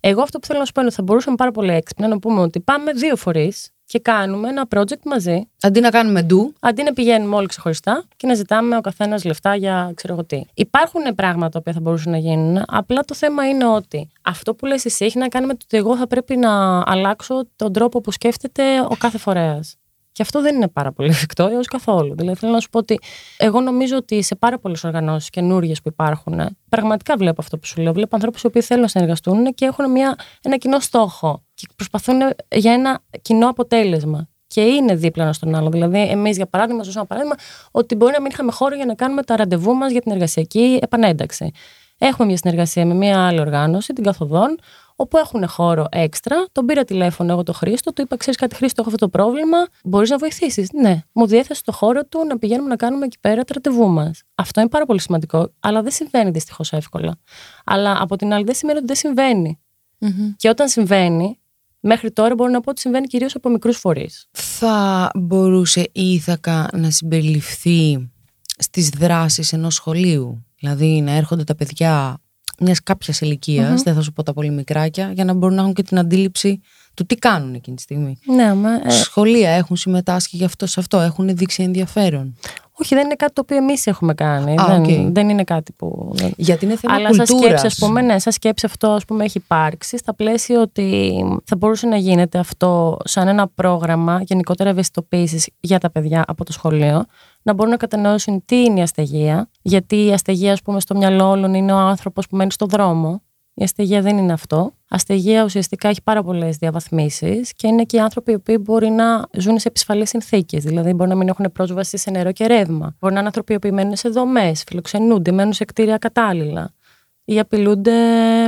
Εγώ αυτό που θέλω να σου πω είναι ότι θα μπορούσαμε πάρα πολύ έξυπνα να πούμε ότι πάμε δύο φορείς και κάνουμε ένα project μαζί. Αντί να κάνουμε ντου, Αντί να πηγαίνουμε όλοι ξεχωριστά και να ζητάμε ο καθένας λεφτά για ξέρω εγώ τι. Υπάρχουν πράγματα τα οποία θα μπορούσαν να γίνουν. Απλά το θέμα είναι ότι αυτό που λες εσύ έχει να κάνει με το ότι εγώ θα πρέπει να αλλάξω τον τρόπο που σκέφτεται ο κάθε φορέας. Και αυτό δεν είναι πάρα πολύ εφικτό έως καθόλου. Δηλαδή, θέλω να σου πω ότι εγώ νομίζω ότι σε πάρα πολλές οργανώσεις καινούργιε που υπάρχουν, πραγματικά βλέπω αυτό που σου λέω. Βλέπω ανθρώπους οι οποίοι θέλουν να συνεργαστούν και έχουν μια, ένα κοινό στόχο και προσπαθούν για ένα κοινό αποτέλεσμα. Και είναι δίπλα ένα στον άλλο. Δηλαδή, εμείς, για παράδειγμα, ζούσαμε ένα παράδειγμα ότι μπορεί να μην είχαμε χώρο για να κάνουμε τα ραντεβού μας για την εργασιακή επανένταξη. Έχουμε μια συνεργασία με μια άλλη οργάνωση, την Καθοδόν, όπου έχουν χώρο έξτρα. Τον πήρα τηλέφωνο εγώ το Χρήστο, του είπα: Ξέρεις κάτι, Χρήστο, έχω αυτό το πρόβλημα. Μπορείς να βοηθήσεις; Ναι, μου διέθεσε το χώρο του να πηγαίνουμε να κάνουμε εκεί πέρα τα ραντεβού μας. Αυτό είναι πάρα πολύ σημαντικό, αλλά δεν συμβαίνει δυστυχώς εύκολα. Αλλά από την άλλη, δεν σημαίνει ότι δεν συμβαίνει. Και όταν συμβαίνει, μέχρι τώρα μπορώ να πω ότι συμβαίνει κυρίως από μικρούς φορείς. θα μπορούσε η Ήθακα να συμπεριληφθεί στις δράσεις ενός σχολείου; Δηλαδή να έρχονται τα παιδιά μιας κάποιας ηλικίας, δεν θα σου πω τα πολύ μικράκια, για να μπορούν να έχουν και την αντίληψη του τι κάνουν εκείνη τη στιγμή. Ναι, μα, ε, Σχολεία έχουν συμμετάσχει γι' αυτό σε αυτό, έχουν δείξει ενδιαφέρον. όχι, δεν είναι κάτι το οποίο εμείς έχουμε κάνει. Α, δεν, οκ. δεν είναι κάτι που. Γιατί είναι θέμα Αλλά σαν κουλτούρας. σκέψη, ας πούμε, ναι, σαν σκέψη αυτό ας πούμε, έχει υπάρξει στα πλαίσια ότι θα μπορούσε να γίνεται αυτό σαν ένα πρόγραμμα γενικότερα ευαισθητοποίησης για τα παιδιά από το σχολείο, να μπορούν να κατανοήσουν τι είναι η αστεγία, γιατί η αστεγία, ας πούμε, στο μυαλό όλων είναι ο άνθρωπος που μένει στο δρόμο. Η αστεγία δεν είναι αυτό. Αστεγία ουσιαστικά έχει πάρα πολλές διαβαθμίσεις και είναι και οι άνθρωποι οι οποίοι μπορεί να ζουν σε επισφαλείς συνθήκες. Δηλαδή, μπορεί να μην έχουν πρόσβαση σε νερό και ρεύμα. Μπορεί να είναι άνθρωποι οι οποίοι μένουν σε δομές, φιλοξενούνται, μένουν σε κτίρια κατάλληλα ή απειλούνται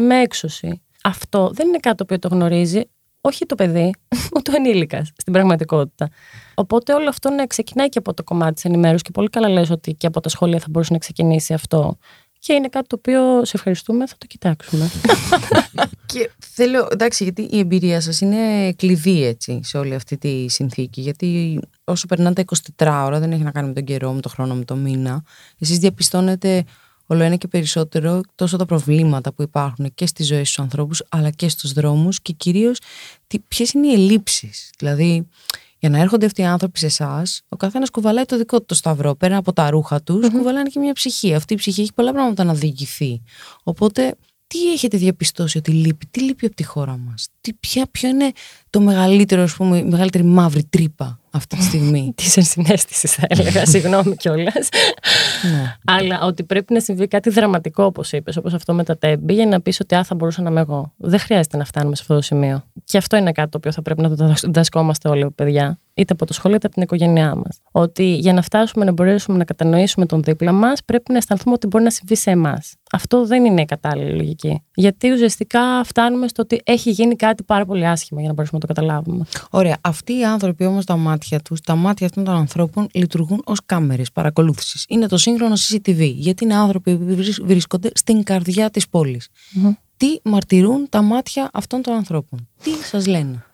με έξωση. Αυτό δεν είναι κάτι το οποίο το γνωρίζει όχι το παιδί, ούτε ο ενήλικας στην πραγματικότητα. Οπότε όλο αυτό να ξεκινάει και από το κομμάτι της ενημέρωσης και πολύ καλά λες ότι και από τα σχόλια θα μπορούσε να ξεκινήσει αυτό. Και είναι κάτι το οποίο σε ευχαριστούμε, θα το κοιτάξουμε. Και θέλω, εντάξει, γιατί η εμπειρία σας είναι κλειδί έτσι σε όλη αυτή τη συνθήκη. Γιατί όσο περνάνε τα 24 ώρα, δεν έχει να κάνει με τον καιρό, με τον χρόνο, με το μήνα. Εσείς διαπιστώνετε όλο ένα και περισσότερο τόσο τα προβλήματα που υπάρχουν και στη ζωή στους ανθρώπους, αλλά και στους δρόμους και κυρίως τι, ποιες είναι οι ελλείψεις. Δηλαδή, για να έρχονται αυτοί οι άνθρωποι σε εσάς, ο καθένας κουβαλάει το δικό του το σταυρό. Πέρα από τα ρούχα τους, κουβαλάνε και μια ψυχή. Αυτή η ψυχή έχει πολλά πράγματα να διοικηθεί. Οπότε, τι έχετε διαπιστώσει ότι λείπει, τι λείπει από τη χώρα μας, ποιο είναι το μεγαλύτερο, ας πούμε, η μεγαλύτερη μαύρη τρύπα αυτή τη στιγμή. Της ενσυναίσθησης, θα έλεγα. Συγγνώμη κιόλας. Ναι. Αλλά ότι πρέπει να συμβεί κάτι δραματικό, όπως είπες, όπως αυτό με τα τέμπη, για να πεις ότι α, θα μπορούσα να είμαι εγώ. Δεν χρειάζεται να φτάνουμε σε αυτό το σημείο. Και αυτό είναι κάτι το οποίο θα πρέπει να το διδασκόμαστε όλοι, παιδιά είτε από το σχολείο είτε από την οικογένειά μας. Ότι για να φτάσουμε να μπορέσουμε να κατανοήσουμε τον δίπλα μας, πρέπει να αισθανθούμε ότι μπορεί να συμβεί σε εμάς. Αυτό δεν είναι η κατάλληλη λογική. Γιατί ουσιαστικά φτάνουμε στο ότι έχει γίνει κάτι πάρα πολύ άσχημα για να μπορέσουμε να το καταλάβουμε. Ωραία. Αυτοί οι άνθρωποι όμως τα μάτια τους, τα μάτια αυτών των ανθρώπων λειτουργούν ως κάμερες παρακολούθησης. Είναι το σύγχρονο CCTV. Γιατί είναι άνθρωποι που βρίσκονται στην καρδιά της πόλης. Τι μαρτυρούν τα μάτια αυτών των ανθρώπων. Τι σας λένε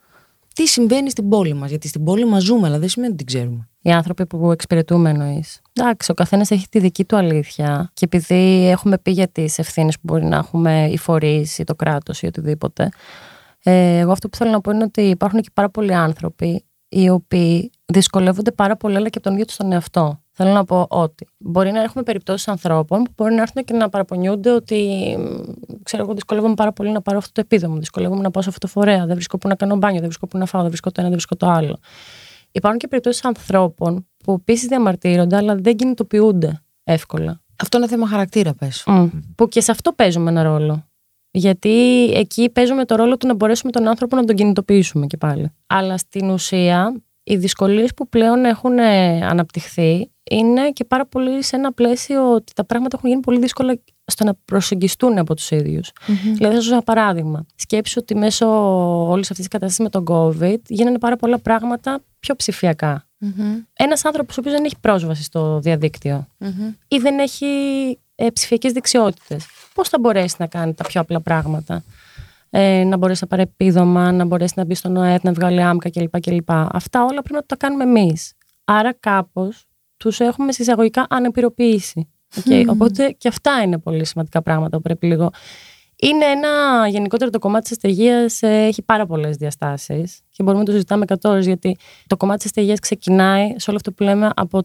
τι συμβαίνει στην πόλη μας. Γιατί στην πόλη μας ζούμε, αλλά δεν σημαίνει ότι την ξέρουμε. Οι άνθρωποι που εξυπηρετούμε εννοείς. Εντάξει, ο καθένας έχει τη δική του αλήθεια. Και επειδή έχουμε πει για τις ευθύνες που μπορεί να έχουμε οι φορείς ή το κράτος ή οτιδήποτε. Ε, εγώ αυτό που θέλω να πω είναι ότι υπάρχουν και πάρα πολλοί άνθρωποι οι οποίοι δυσκολεύονται πάρα πολύ, αλλά και από τον ίδιο τους τον εαυτό. Θέλω να πω ότι μπορεί να έχουμε περιπτώσεις ανθρώπων που μπορεί να έρθουν και να παραπονιούνται ότι ξέρω εγώ δυσκολεύομαι πάρα πολύ να πάρω αυτό το επίδομα, δυσκολεύομαι να πάω σε αυτό το φορέα, δεν βρίσκω που να κάνω μπάνιο, δεν βρίσκω που να φάω, δεν βρίσκω το ένα, δεν βρίσκω το άλλο. Υπάρχουν και περιπτώσεις ανθρώπων που επίσης διαμαρτύρονται, αλλά δεν κινητοποιούνται εύκολα. Αυτό είναι θέμα χαρακτήρα, πες. Mm. Που και σε αυτό παίζουμε ένα ρόλο. Γιατί εκεί παίζουμε το ρόλο του να μπορέσουμε τον άνθρωπο να τον κινητοποιήσουμε και πάλι. Αλλά στην ουσία, οι δυσκολίες που πλέον έχουν ε, αναπτυχθεί είναι και πάρα πολύ σε ένα πλαίσιο ότι τα πράγματα έχουν γίνει πολύ δύσκολα στο να προσεγγιστούν από τους ίδιους. Mm-hmm. Δηλαδή, θα σας ένα παράδειγμα. Σκέψου ότι μέσω όλης αυτής της κατάστασης με τον COVID γίνανε πάρα πολλά πράγματα πιο ψηφιακά. Mm-hmm. Ένας άνθρωπος ο οποίος δεν έχει πρόσβαση στο διαδικτυο ή δεν έχει ε, ψηφιακές δεξιότητες, πώς θα μπορέσει να κάνει τα πιο απλά πράγματα. Ε, να μπορέσει να πάρει επίδομα, να μπορέσει να μπει στον ΟΕΤ, να βγάλει άμκα κλπ. Αυτά όλα πρέπει να τα κάνουμε εμείς. Άρα κάπως τους έχουμε συσσαγωγικά ανεπηροποίηση. Okay. Οπότε και αυτά είναι πολύ σημαντικά πράγματα που πρέπει λίγο. Είναι ένα γενικότερο το κομμάτι της αστεγίας ε, έχει πάρα πολλές διαστάσεις και μπορούμε να το συζητάμε 100 ώρε γιατί το κομμάτι της αστεγίας ξεκινάει σε όλο αυτό που λέμε από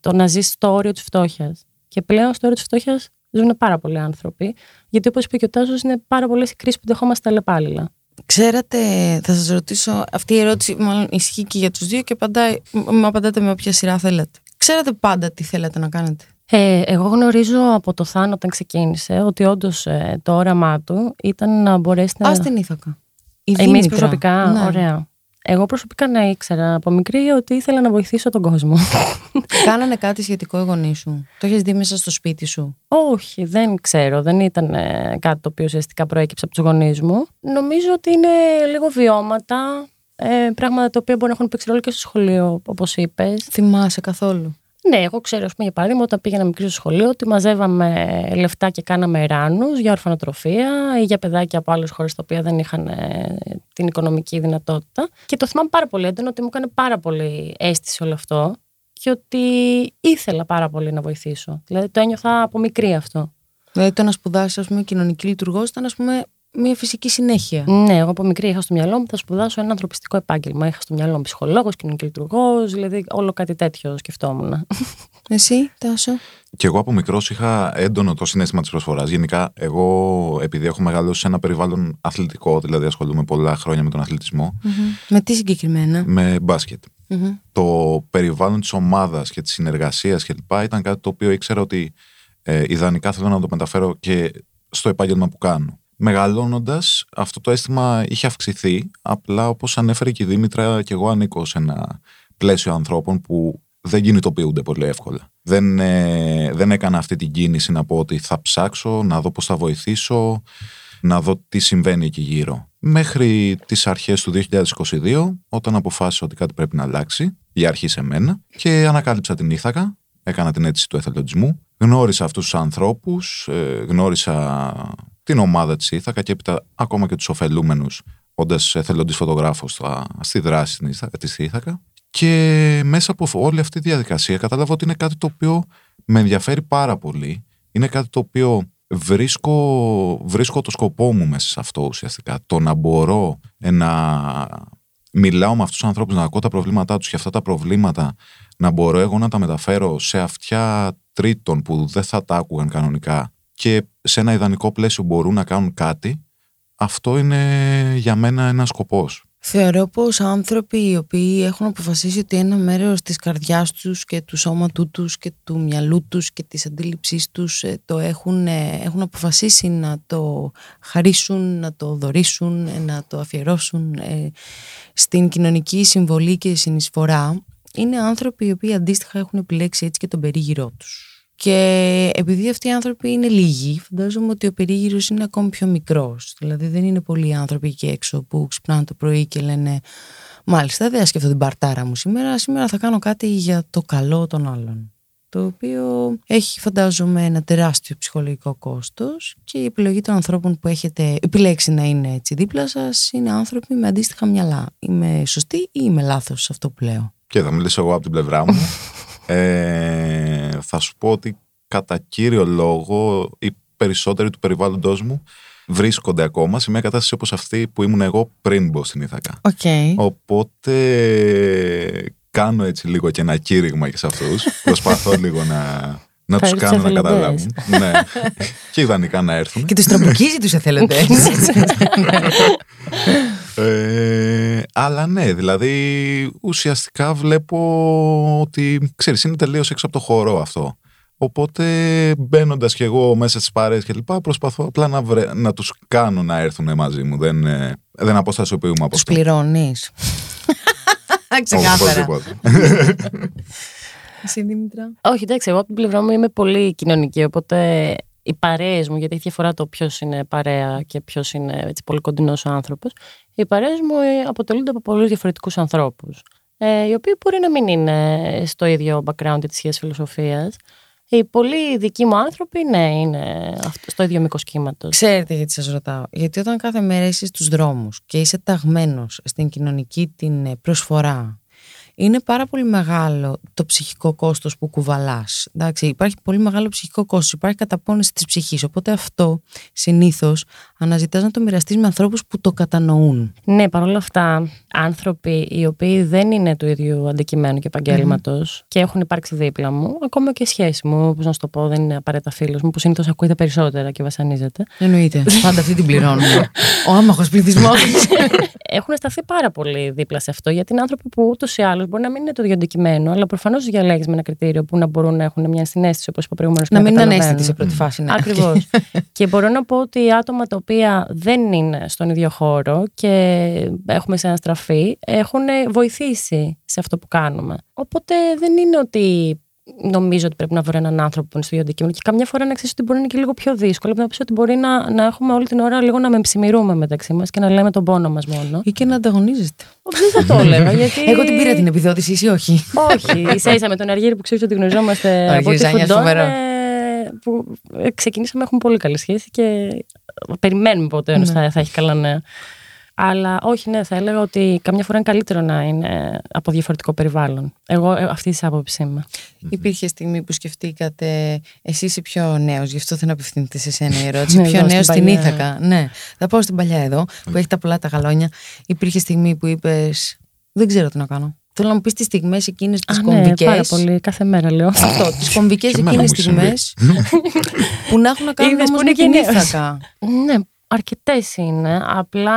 το να ζεις στο όριο της φτώχειας. Και πλέον στο όριο της φτώχειας ζουν πάρα πολλοί άνθρωποι. Γιατί όπως είπε και ο Τάσος, είναι πάρα πολλές οι κρίσεις που δεχόμαστε αλλεπάλληλα. Ξέρατε, θα σας ρωτήσω, αυτή η ερώτηση μάλλον ισχύει και για τους δύο και απαντάει, με απαντάτε με όποια σειρά θέλετε. Ξέρατε πάντα τι θέλετε να κάνετε. Ε, εγώ γνωρίζω από το Θάνο όταν ξεκίνησε ότι όντως ε, το όραμά του ήταν να μπορέσει να. Α την Ήθακα. Εμείς προσωπικά, ναι. ωραία. Εγώ προσωπικά να ήξερα από μικρή ότι ήθελα να βοηθήσω τον κόσμο. Κάνανε κάτι σχετικό οι γονείς σου; Το έχεις δει μέσα στο σπίτι σου; Όχι, δεν ξέρω. Δεν ήταν ε, κάτι το οποίο ουσιαστικά προέκυψε από τους γονείς μου. Νομίζω ότι είναι λίγο βιώματα. Ε, πράγματα τα οποία μπορεί να έχουν παίξει ρόλο και στο σχολείο, όπως είπες. Θυμάσαι καθόλου; Ναι, εγώ ξέρω, πούμε, για παράδειγμα, όταν πήγαινα μικρή στο σχολείο, ότι μαζεύαμε λεφτά και κάναμε ράνους για ορφανοτροφία ή για παιδάκια από άλλες χώρες τα οποία δεν είχαν ε, την οικονομική δυνατότητα. Και το θυμάμαι πάρα πολύ έντονο ότι μου έκανε πάρα πολύ αίσθηση όλο αυτό και ότι ήθελα πάρα πολύ να βοηθήσω. Δηλαδή το ένιωθα από μικρή αυτό. Δηλαδή το να σπουδάσεις, ας πούμε, κοινωνική λειτουργός ήταν, ας πούμε, μια φυσική συνέχεια. Ναι, εγώ από μικρή είχα στο μυαλό μου θα σπουδάσω ένα ανθρωπιστικό επάγγελμα. Είχα στο μυαλό μου ψυχολόγος, κοινωνική λειτουργός, δηλαδή όλο κάτι τέτοιο σκεφτόμουν. Εσύ, Τάσο; Και εγώ από μικρός είχα έντονο το συνέστημα της προσφοράς. Γενικά, εγώ επειδή έχω μεγαλώσει σε ένα περιβάλλον αθλητικό, δηλαδή ασχολούμαι πολλά χρόνια με τον αθλητισμο Με τι συγκεκριμένα; Με μπασκετ Το περιβάλλον της ομάδας και της συνεργασίας κλπ. ήταν κάτι το οποίο ήξερα ότι ε, ιδανικά θέλω να το μεταφέρω και στο επάγγελμα που κάνω. Μεγαλώνοντας, αυτό το αίσθημα είχε αυξηθεί. Απλά όπως ανέφερε και η Δήμητρα, και εγώ ανήκω σε ένα πλαίσιο ανθρώπων που δεν κινητοποιούνται πολύ εύκολα. Δεν, ε, δεν έκανα αυτή την κίνηση να πω ότι θα ψάξω, να δω πώς θα βοηθήσω, να δω τι συμβαίνει εκεί γύρω. Μέχρι τις αρχές του 2022, όταν αποφάσισα ότι κάτι πρέπει να αλλάξει, η αρχή σε μένα, και ανακάλυψα την Ήθακα, έκανα την αίτηση του εθελοντισμού, γνώρισα αυτούς τους ανθρώπους, ε, γνώρισα την ομάδα της Ήθακα και έπειτα ακόμα και τους ωφελούμενους όντας εθελοντής φωτογράφος στη δράση της Ήθακα και μέσα από όλη αυτή τη διαδικασία κατάλαβα ότι είναι κάτι το οποίο με ενδιαφέρει πάρα πολύ. Είναι κάτι το οποίο βρίσκω, βρίσκω το σκοπό μου μέσα σε αυτό ουσιαστικά. Το να μπορώ να μιλάω με αυτούς τους ανθρώπους, να ακούω τα προβλήματά τους και αυτά τα προβλήματα να μπορώ εγώ να τα μεταφέρω σε αυτιά τρίτων που δεν θα τα άκουγαν κανονικά και σε ένα ιδανικό πλαίσιο μπορούν να κάνουν κάτι, αυτό είναι για μένα ένας σκοπός. Θεωρώ πως άνθρωποι οι οποίοι έχουν αποφασίσει ότι ένα μέρος της καρδιάς τους και του σώματού τους και του μυαλού τους και της αντίληψής τους ε, το έχουν, ε, έχουν αποφασίσει να το χαρίσουν, να το δωρήσουν, ε, να το αφιερώσουν στην κοινωνική συμβολή και συνεισφορά είναι άνθρωποι οι οποίοι αντίστοιχα έχουν επιλέξει έτσι και τον περίγυρό τους. Και επειδή αυτοί οι άνθρωποι είναι λίγοι, φαντάζομαι ότι ο περίγυρος είναι ακόμη πιο μικρός. Δηλαδή, δεν είναι πολλοί άνθρωποι εκεί έξω που ξυπνάνε το πρωί και λένε Μάλιστα, δεν θα σκεφτώ την παρτάρα μου σήμερα. Σήμερα θα κάνω κάτι για το καλό των άλλων. Το οποίο έχει, φαντάζομαι, ένα τεράστιο ψυχολογικό κόστος και η επιλογή των ανθρώπων που έχετε επιλέξει να είναι έτσι δίπλα σας είναι άνθρωποι με αντίστοιχα μυαλά. Είμαι σωστή ή είμαι λάθος σε αυτό που λέω; Και θα μιλήσω εγώ από την πλευρά μου. Ε, θα σου πω ότι κατά κύριο λόγο οι περισσότεροι του περιβάλλοντος μου βρίσκονται ακόμα σε μια κατάσταση όπως αυτή που ήμουν εγώ πριν μπω στην Ιθακά. Okay. Οπότε κάνω έτσι λίγο και ένα κήρυγμα και σε αυτούς. Προσπαθώ λίγο να, να τους κάνω να καταλάβουν. ναι. Και ιδανικά να έρθουν. Και τους τραμπουκίζει τους εθελοντές. Ε, αλλά ναι, δηλαδή ουσιαστικά βλέπω ότι ξέρεις, είναι τελείως έξω από το χώρο αυτό. Οπότε μπαίνοντας κι εγώ μέσα στις παρέες και λοιπά, προσπαθώ απλά να, βρε, να τους κάνω να έρθουν μαζί μου. Δεν, ε, δεν αποστασιοποιούμε από αυτό. Του πληρώνεις. Ξεκάθαρα. Εσύ Δήμητρα. Όχι, εντάξει, εγώ από την πλευρά μου είμαι πολύ κοινωνική, οπότε οι παρέες μου, γιατί έχει διαφορά το ποιος είναι παρέα και ποιος είναι έτσι, πολύ κοντινός ο άνθρωπος. Οι παρέες μου ε, αποτελούνται από πολλούς διαφορετικούς ανθρώπους. Ε, οι οποίοι μπορεί να μην είναι στο ίδιο background της σχέση φιλοσοφίας. Οι πολύ δικοί μου άνθρωποι, ναι, είναι στο ίδιο μήκος κύματος. Ξέρετε γιατί σας ρωτάω. Γιατί όταν κάθε μέρα είσαι στους δρόμους και είσαι ταγμένος στην κοινωνική την ε, προσφορά είναι πάρα πολύ μεγάλο το ψυχικό κόστος που κουβαλάς. Υπάρχει πολύ μεγάλο ψυχικό κόστος, υπάρχει καταπώνηση της ψυχής. Οπότε αυτό συνήθως αναζητάς να το μοιραστείς με ανθρώπους που το κατανοούν. Ναι, παρόλα αυτά, άνθρωποι οι οποίοι δεν είναι του ίδιου αντικειμένου και επαγγελματο και έχουν υπάρξει δίπλα μου, ακόμα και σχέση μου, πώ να σου το πω, δεν είναι απαραίτητα φίλος μου, που συνήθως ακούγεται περισσότερα και βασανίζεται. Εννοείται. Πάντα αυτή την πληρώνουμε. Ο άμαχος πληθυσμός. έχουν σταθεί πάρα πολύ δίπλα σε αυτό, γιατί είναι άνθρωποι που ούτως ή άλλως μπορεί να μην είναι το ίδιο αντικειμένο, αλλά προφανώς διαλέγεις με ένα κριτήριο που να μπορούν να έχουν μια συνέστηση, όπως είπα προηγουμένω. Να μην είναι ανέστητη σε πρώτη φάση. Ναι. Ακριβώς. και μπορώ να πω ότι άτομα τα οποία δεν είναι στον ίδιο χώρο και έχουμε σε στραφή έχουν βοηθήσει σε αυτό που κάνουμε. Οπότε δεν είναι ότι νομίζω ότι πρέπει να βρω έναν άνθρωπο που είναι στο ίδιο αντικείμενο. Και καμιά φορά να ξέρεις ότι μπορεί να είναι και λίγο πιο δύσκολο. Να πεις ότι μπορεί να, να έχουμε όλη την ώρα λίγο να με ψημιρούμε μεταξύ μας και να λέμε τον πόνο μας μόνο. ή και να ανταγωνίζεστε. Δεν θα το έλεγα. Γιατί... Εγώ την πήρα την επιδότηση, εσύ όχι; όχι. σα ίσα με τον Αργύρι που ξέρεις ότι γνωριζόμαστε από τη Φουντώνε, που ξεκινήσαμε, έχουμε πολύ καλή σχέση και περιμένουμε πότε ο ναι. θα, θα έχει καλά νέα. Αλλά όχι, ναι, θα έλεγα ότι καμιά φορά είναι καλύτερο να είναι από διαφορετικό περιβάλλον. Εγώ ε, αυτή της άποψης είμαι. Υπήρχε στιγμή που σκεφτήκατε, εσύ είσαι πιο νέος, γι' αυτό δεν απευθύνεται σε εσένα η ερώτηση. πιο νέος στην Ήθακα. Ναι, θα πάω στην παλιά εδώ, που έχει τα πολλά τα γαλόνια. Υπήρχε στιγμή που είπες, Δεν ξέρω τι να κάνω. Θέλω να μου πεις τις στιγμές εκείνες τις κομβικέ. Ναι, πάρα πολύ, κάθε μέρα λέω. Αυτό, τις κομβικές εκείνες στιγμές που να έχουν να κάνουν όμως με την Ήθακα. Ναι, Αρκετές είναι. Απλά,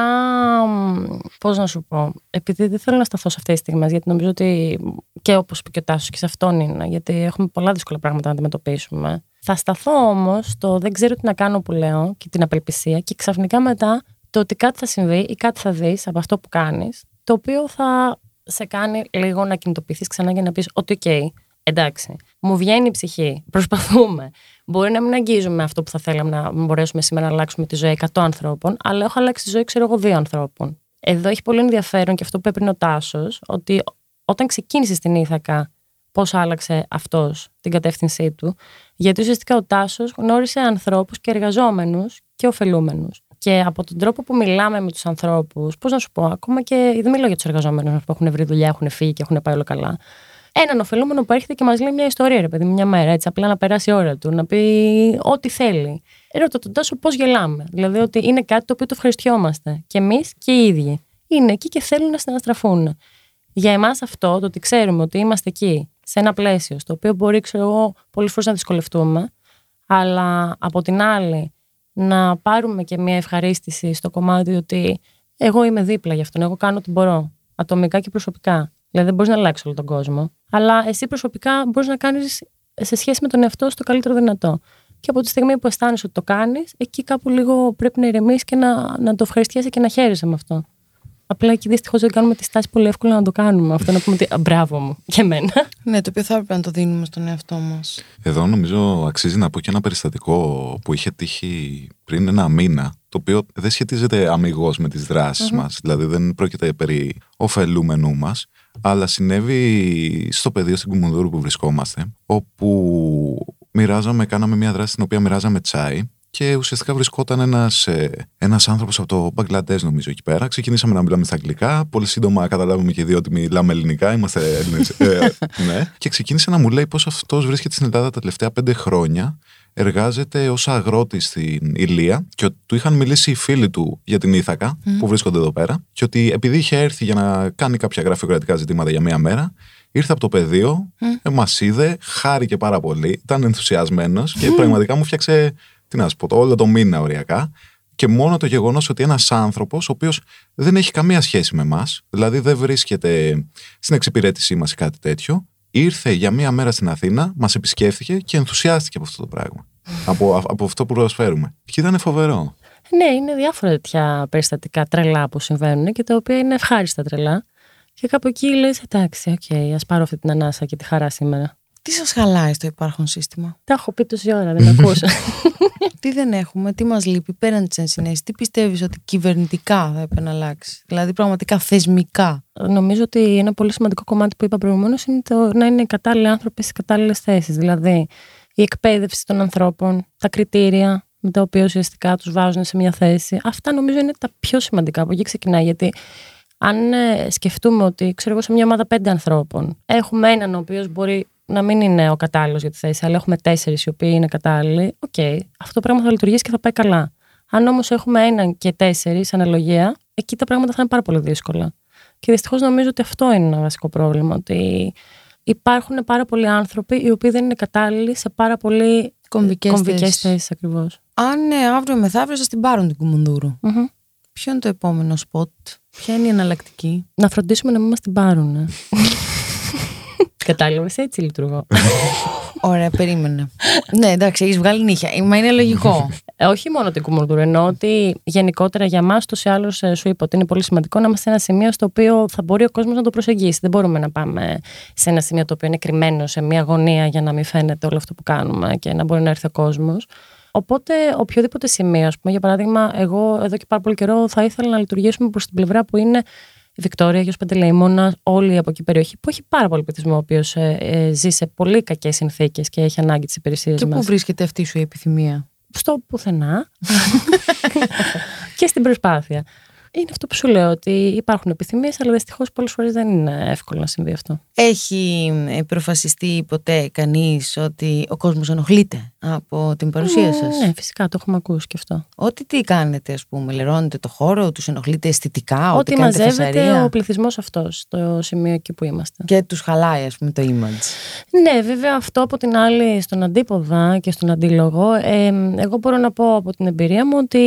πώς να σου πω, επειδή δεν θέλω να σταθώ σε αυτές τις στιγμές, γιατί νομίζω ότι και όπως είπε και ο Τάσος και σε αυτόν είναι, γιατί έχουμε πολλά δύσκολα πράγματα να αντιμετωπίσουμε. Θα σταθώ όμως στο δεν ξέρω τι να κάνω που λέω και την απελπισία και ξαφνικά μετά το ότι κάτι θα συμβεί ή κάτι θα δεις από αυτό που κάνεις, το οποίο θα σε κάνει λίγο να κινητοποιηθείς ξανά για να πεις ότι, οκ, εντάξει, μου βγαίνει η ψυχή, προσπαθούμε. Μπορεί να μην αγγίζουμε αυτό που θα θέλαμε να μπορέσουμε σήμερα να αλλάξουμε τη ζωή 100 ανθρώπων, αλλά έχω αλλάξει τη ζωή, ξέρω εγώ, δύο ανθρώπων. Εδώ έχει πολύ ενδιαφέρον και αυτό που έπαιρνε ο Τάσος, ότι όταν ξεκίνησε στην Ήθακα, πώς άλλαξε αυτός την κατεύθυνσή του. Γιατί ουσιαστικά ο Τάσος γνώρισε ανθρώπους και εργαζόμενους και ωφελούμενους. Και από τον τρόπο που μιλάμε με τους ανθρώπους, πώς να σου πω, ακόμα και δεν μιλάω για τους εργαζόμενους που έχουν βρει δουλειά, έχουν φύγει και έχουν πάει όλο καλά έναν ωφελούμενο που έρχεται και μας λέει μια ιστορία, ρε παιδί, μια μέρα, έτσι, απλά να περάσει η ώρα του, να πει ό,τι θέλει. Ρώτα τον τόσο πώς γελάμε. Δηλαδή ότι είναι κάτι το οποίο το ευχαριστιόμαστε. Και εμείς και οι ίδιοι. Είναι εκεί και θέλουν να συναστραφούν. Για εμάς αυτό, το ότι ξέρουμε ότι είμαστε εκεί, σε ένα πλαίσιο, στο οποίο μπορεί, ξέρω εγώ, πολλές φορές να δυσκολευτούμε, Αλλά από την άλλη, να πάρουμε και μια ευχαρίστηση στο κομμάτι ότι εγώ είμαι δίπλα γι' αυτόν, εγώ κάνω ό,τι μπορώ, ατομικά και προσωπικά. Δηλαδή δεν μπορείς να αλλάξεις όλο τον κόσμο. Αλλά εσύ προσωπικά μπορείς να κάνεις σε σχέση με τον εαυτό σου το καλύτερο δυνατό. Και από τη στιγμή που αισθάνεσαι ότι το κάνεις, εκεί κάπου λίγο πρέπει να ηρεμήσει και να, να το ευχαριστιέσαι και να χαίρεσαι με αυτό. Απλά εκεί δυστυχώς δεν κάνουμε τη στάση πολύ εύκολα να το κάνουμε. Αυτό να πούμε ότι «Α, μπράβο μου και εμένα. Ναι, το οποίο θα έπρεπε να το δίνουμε στον εαυτό μας. Εδώ νομίζω αξίζει να πω και ένα περιστατικό που είχε τύχει πριν ένα μήνα, το οποίο δεν σχετίζεται αμυγός με τις δρασει μας, δηλαδή δεν πρόκειται περί ωφελούμενού μας, αλλά συνέβη στο πεδίο στην Κουμουνδούρου που βρισκόμαστε, όπου μοιράζαμε, κάναμε μια δράση στην οποία μοιράζαμε τσάι και ουσιαστικά βρισκόταν ένας ένας άνθρωπος από το Μπαγκλαντές, νομίζω, εκεί πέρα. Ξεκινήσαμε να μιλάμε στα αγγλικά. Πολύ σύντομα καταλάβαμε και οι δύο ότι μιλάμε ελληνικά. Είμαστε Έλληνες. ε, ναι. Και ξεκίνησε να μου λέει πώ αυτός βρίσκεται στην Ελλάδα τα τελευταία πέντε χρόνια. Εργάζεται ως αγρότης στην Ηλία και ότι του είχαν μιλήσει οι φίλοι του για την Ήθακα που βρίσκονται εδώ πέρα. Και ότι επειδή είχε έρθει για να κάνει κάποια γραφειοκρατικά ζητήματα για μία μέρα, ήρθε από το πεδίο, mm. μας είδε, χάρηκε πάρα πολύ, ήταν ενθουσιασμένος και πραγματικά μου φτιάξε τι να σου πω, το όλο το μήνα οριακά. Και μόνο το γεγονός ότι ένας άνθρωπος, ο οποίος δεν έχει καμία σχέση με εμάς, δηλαδή δεν βρίσκεται στην εξυπηρέτησή μας ή κάτι τέτοιο, ήρθε για μία μέρα στην Αθήνα, μας επισκέφθηκε και ενθουσιάστηκε από αυτό το πράγμα. από, από αυτό που προσφέρουμε. Και ήταν φοβερό. Ναι, είναι διάφορα τέτοια περιστατικά τρελά που συμβαίνουν και τα οποία είναι ευχάριστα τρελά. Και κάπου εκεί λες, εντάξει, OK, okay, ας πάρω αυτή την ανάσα και τη χαρά σήμερα. Τι σας χαλάει στο υπάρχον σύστημα; Τα έχω πει τόση ώρα, δεν ακούσα. τι δεν έχουμε, τι μας λείπει πέραν της ενσυναίσθησης, τι πιστεύεις ότι κυβερνητικά θα έπρεπε να αλλάξει. Δηλαδή πραγματικά θεσμικά; Νομίζω ότι ένα πολύ σημαντικό κομμάτι που είπα προηγουμένως είναι το να είναι οι κατάλληλοι άνθρωποι στις κατάλληλες θέσεις. Δηλαδή η εκπαίδευση των ανθρώπων, τα κριτήρια με τα οποία ουσιαστικά τους βάζουν σε μια θέση. Αυτά νομίζω είναι τα πιο σημαντικά. Από εκεί ξεκινάει. Γιατί αν ε, σκεφτούμε ότι, ξέρω εγώ, σε μια ομάδα πέντε ανθρώπων έχουμε έναν ο οποίος μπορεί να μην είναι ο κατάλληλος για τη θέση, αλλά έχουμε τέσσερις οι οποίοι είναι κατάλληλοι, OK, okay, αυτό το πράγμα θα λειτουργήσει και θα πάει καλά. Αν όμως έχουμε έναν και τέσσερις αναλογία, εκεί τα πράγματα θα είναι πάρα πολύ δύσκολα. Και δυστυχώς νομίζω ότι αυτό είναι ένα βασικό πρόβλημα. Ότι υπάρχουν πάρα πολλοί άνθρωποι οι οποίοι δεν είναι κατάλληλοι σε πάρα πολύ κομβικές θέσεις ακριβώς. Αν ναι, αύριο μεθαύριο σας την πάρουν την κουμουνδούρου. Mm-hmm. Ποιο είναι το επόμενο σποτ, Ποια είναι η εναλλακτική; Να φροντίσουμε να μην μας την πάρουν. Κατάλαβες, έτσι λειτουργώ. Ωραία, περίμενε. ναι, εντάξει, έχεις βγάλει νύχια. Μα είναι λογικό. Ε, όχι μόνο την κουμουρδούρα, εννοώ ότι γενικότερα για εμά, του ή άλλου, ε, σου είπα ότι είναι πολύ σημαντικό να είμαστε σε ένα σημείο στο οποίο θα μπορεί ο κόσμος να το προσεγγίσει. Δεν μπορούμε να πάμε σε ένα σημείο το οποίο είναι κρυμμένο σε μια γωνία για να μην φαίνεται όλο αυτό που κάνουμε και να μπορεί να έρθει ο κόσμος. Οπότε, οποιοδήποτε σημείο, ας πούμε, για παράδειγμα, εγώ εδώ και πάρα πολύ καιρό θα ήθελα να λειτουργήσουμε προς την πλευρά που είναι η Βικτόρια, Γιος Παντελεήμονα, όλη από εκεί η περιοχή που έχει πάρα πολύ πληθυσμό, ο οποίος ε, ε, ζει σε πολύ κακές συνθήκες και έχει ανάγκη τι υπηρεσίε μα. Και πού βρίσκεται αυτή σου η επιθυμία; Στο πουθενά. και στην προσπάθεια. Είναι αυτό που σου λέω, ότι υπάρχουν επιθυμίες, αλλά δυστυχώς πολλές φορές δεν είναι εύκολο να συμβεί αυτό. Έχει ε, προφασιστεί ποτέ κανείς ότι ο κόσμος ενοχλείται από την παρουσία σας; Ναι, φυσικά το έχουμε ακούσει και αυτό. Ό,τι τι κάνετε, ας πούμε, λερώνετε το χώρο, τους ενοχλείτε αισθητικά, ό,τι μαζεύεται ο πληθυσμός αυτός στο σημείο εκεί που είμαστε. Και τους χαλάει, ας πούμε, το image. Ναι, βέβαια αυτό από την άλλη, στον αντίποδα και στον αντίλογο, ε, εγώ μπορώ να πω από την εμπειρία μου ότι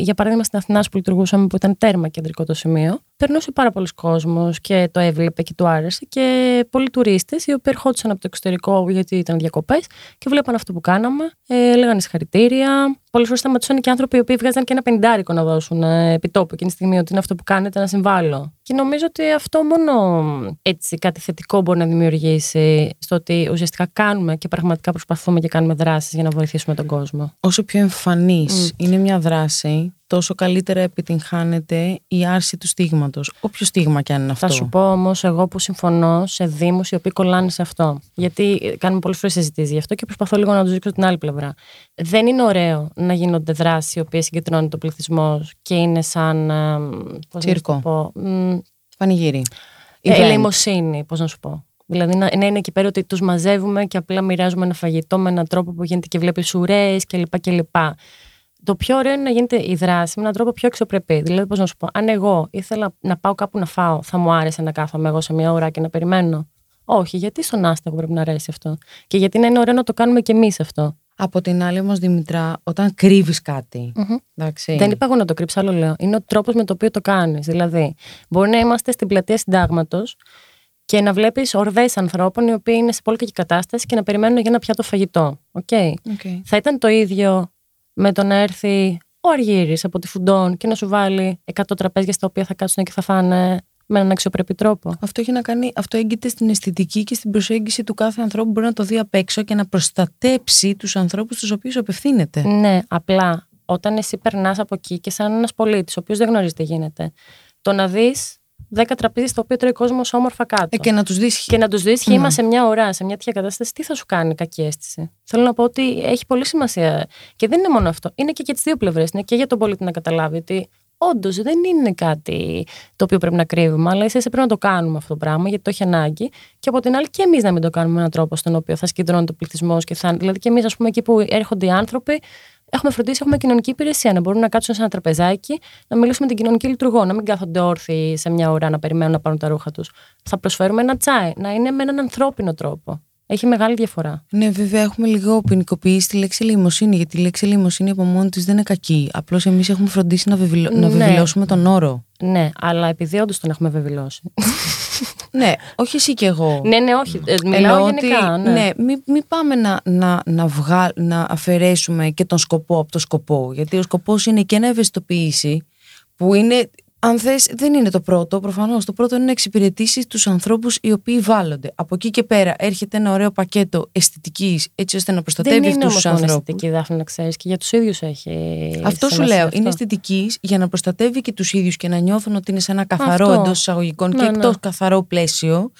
για παράδειγμα στην Αθηνά που λειτουργούσαμε που ήταν τέρμα κεντρικό το σημείο, περνούσε πάρα πολλοί κόσμος και το έβλεπε και του άρεσε και πολλοί τουρίστες οι οποίοι ερχόντουσαν από το εξωτερικό γιατί ήταν διακοπές και βλέπαν αυτό που κάναμε, ε, λέγανε συγχαρητήρια. Πολλές φορές σταματούσαν και άνθρωποι οι οποίοι βγάζαν και ένα πεντάρικο να δώσουν ε, επιτόπου εκείνη τη στιγμή ότι είναι αυτό που κάνετε να συμβάλλω. Και νομίζω ότι αυτό μόνο έτσι κάτι θετικό μπορεί να δημιουργήσει στο ότι ουσιαστικά κάνουμε και πραγματικά προσπαθούμε και κάνουμε δράσεις για να βοηθήσουμε τον κόσμο. Όσο πιο εμφανής είναι μια δράση, τόσο καλύτερα επιτυγχάνεται η άρση του στίγματος. Όποιο στίγμα κι αν είναι αυτό. Θα σου πω όμως, εγώ που συμφωνώ σε Δήμους οι οποίοι κολλάνε σε αυτό. Γιατί κάνουμε πολλές φορές συζητήσεις γι' αυτό και προσπαθώ λίγο να τους δείξω την άλλη πλευρά. Δεν είναι ωραίο να γίνονται δράσεις οι οποίες συγκεντρώνουν το πληθυσμό και είναι σαν. Τσίρκο. Πω, Πανηγύρι. Ε, ελεημοσύνη, πώς να σου πω. Δηλαδή να, να είναι εκεί πέρα ότι τους μαζεύουμε και απλά μοιράζουμε ένα φαγητό με έναν τρόπο που γίνεται και βλέπεις ουρές κλπ. κλπ το πιο ωραίο είναι να γίνεται η δράση με έναν τρόπο πιο αξιοπρεπή. Δηλαδή, πώς να σου πω, αν εγώ ήθελα να πάω κάπου να φάω, θα μου άρεσε να κάθομαι εγώ σε μια ώρα και να περιμένω; Όχι, γιατί στον άστεγο πρέπει να αρέσει αυτό; Και γιατί να είναι ωραίο να το κάνουμε κι εμείς αυτό; Από την άλλη όμως, Δήμητρα, όταν κρύβεις κάτι. Μμμ. Εντάξει. Δεν είπα εγώ να το κρύψω, άλλο λέω. Είναι ο τρόπος με το οποίο το κάνεις. Δηλαδή, μπορεί να είμαστε στην πλατεία Συντάγματος και να βλέπεις ορδές ανθρώπων οι οποίοι είναι σε πολύ κακή κατάσταση και να περιμένουν για ένα πιάτο φαγητό. OK. OK. Θα ήταν το ίδιο με το να έρθει ο Αργύρης από τη Φουντών και να σου βάλει 100 τραπέζια στα οποία θα κάτσουν και θα φάνε με έναν αξιοπρεπή τρόπο. Αυτό έχει να κάνει, αυτό έγκειται στην αισθητική και στην προσέγγιση του κάθε ανθρώπου που μπορεί να το δει απ' έξω και να προστατέψει τους ανθρώπους στους οποίους απευθύνεται. Ναι, απλά όταν εσύ περνάς από εκεί και σαν ένας πολίτης, ο οποίος δεν γνωρίζει τι γίνεται, το να δεις 10 τραπέζια στα οποία τρώει κόσμος όμορφα κάτω. Ε, και να τους δεις. και να τους δεις χήμα Ναι. σε μια ώρα, σε μια τέτοια κατάσταση, τι θα σου κάνει κακή αίσθηση. Θέλω να πω ότι έχει πολύ σημασία. Και δεν είναι μόνο αυτό. Είναι και για τις δύο πλευρές. Είναι και για τον πολίτη να καταλάβει ότι όντως δεν είναι κάτι το οποίο πρέπει να κρύβουμε, αλλά ίσα πρέπει να το κάνουμε αυτό το πράγμα, γιατί το έχει ανάγκη. Και από την άλλη, και εμείς να μην το κάνουμε με έναν τρόπο στον οποίο θα σκεντρώνεται ο πληθυσμός και θα. Δηλαδή, και εμείς, ας πούμε, εκεί που έρχονται οι άνθρωποι, έχουμε φροντίσει, έχουμε κοινωνική υπηρεσία. Να μπορούν να κάτσουν σε ένα τραπεζάκι, να μιλήσουμε με την κοινωνική λειτουργό, να μην κάθονται όρθιοι σε μια ώρα να περιμένουν να πάρουν τα ρούχα τους. Θα προσφέρουμε ένα τσάι, να είναι με έναν ανθρώπινο τρόπο. Έχει μεγάλη διαφορά. Ναι, βέβαια, έχουμε λίγο ποινικοποιήσει τη λέξη ελεημοσύνη, γιατί η λέξη ελεημοσύνη από μόνη της δεν είναι κακή. Απλώς εμείς έχουμε φροντίσει να, βεβηλω... να Ναι. βεβαιώσουμε τον όρο. Ναι, αλλά επειδή όντως τον έχουμε βεβαιώσει. ναι, όχι εσύ και εγώ. ναι, ναι, όχι. ε, Μιλάω Εννοώ γενικά. ότι, ναι. μην μη πάμε να, να, να, βγα... να αφαιρέσουμε και τον σκοπό από το σκοπό. Γιατί ο σκοπός είναι και να ευαισθητοποιήσει, που είναι, αν θες, δεν είναι το πρώτο. Προφανώς το πρώτο είναι να εξυπηρετήσεις τους ανθρώπους οι οποίοι βάλλονται. Από εκεί και πέρα έρχεται ένα ωραίο πακέτο αισθητικής, έτσι ώστε να Δεν προστατεύει είναι αυτούς όμως τους μόνο ανθρώπους. αισθητική, Δάφνη, να ξέρεις, και για τους ίδιους έχει. Αυτό σου σημασία λέω. αυτό. Είναι αισθητικής για να προστατεύει και τους ίδιους και να νιώθουν ότι είναι σε ένα καθαρό Αυτό. εντός εισαγωγικών και Ναι, ναι. εκτό καθαρό πλαίσιο.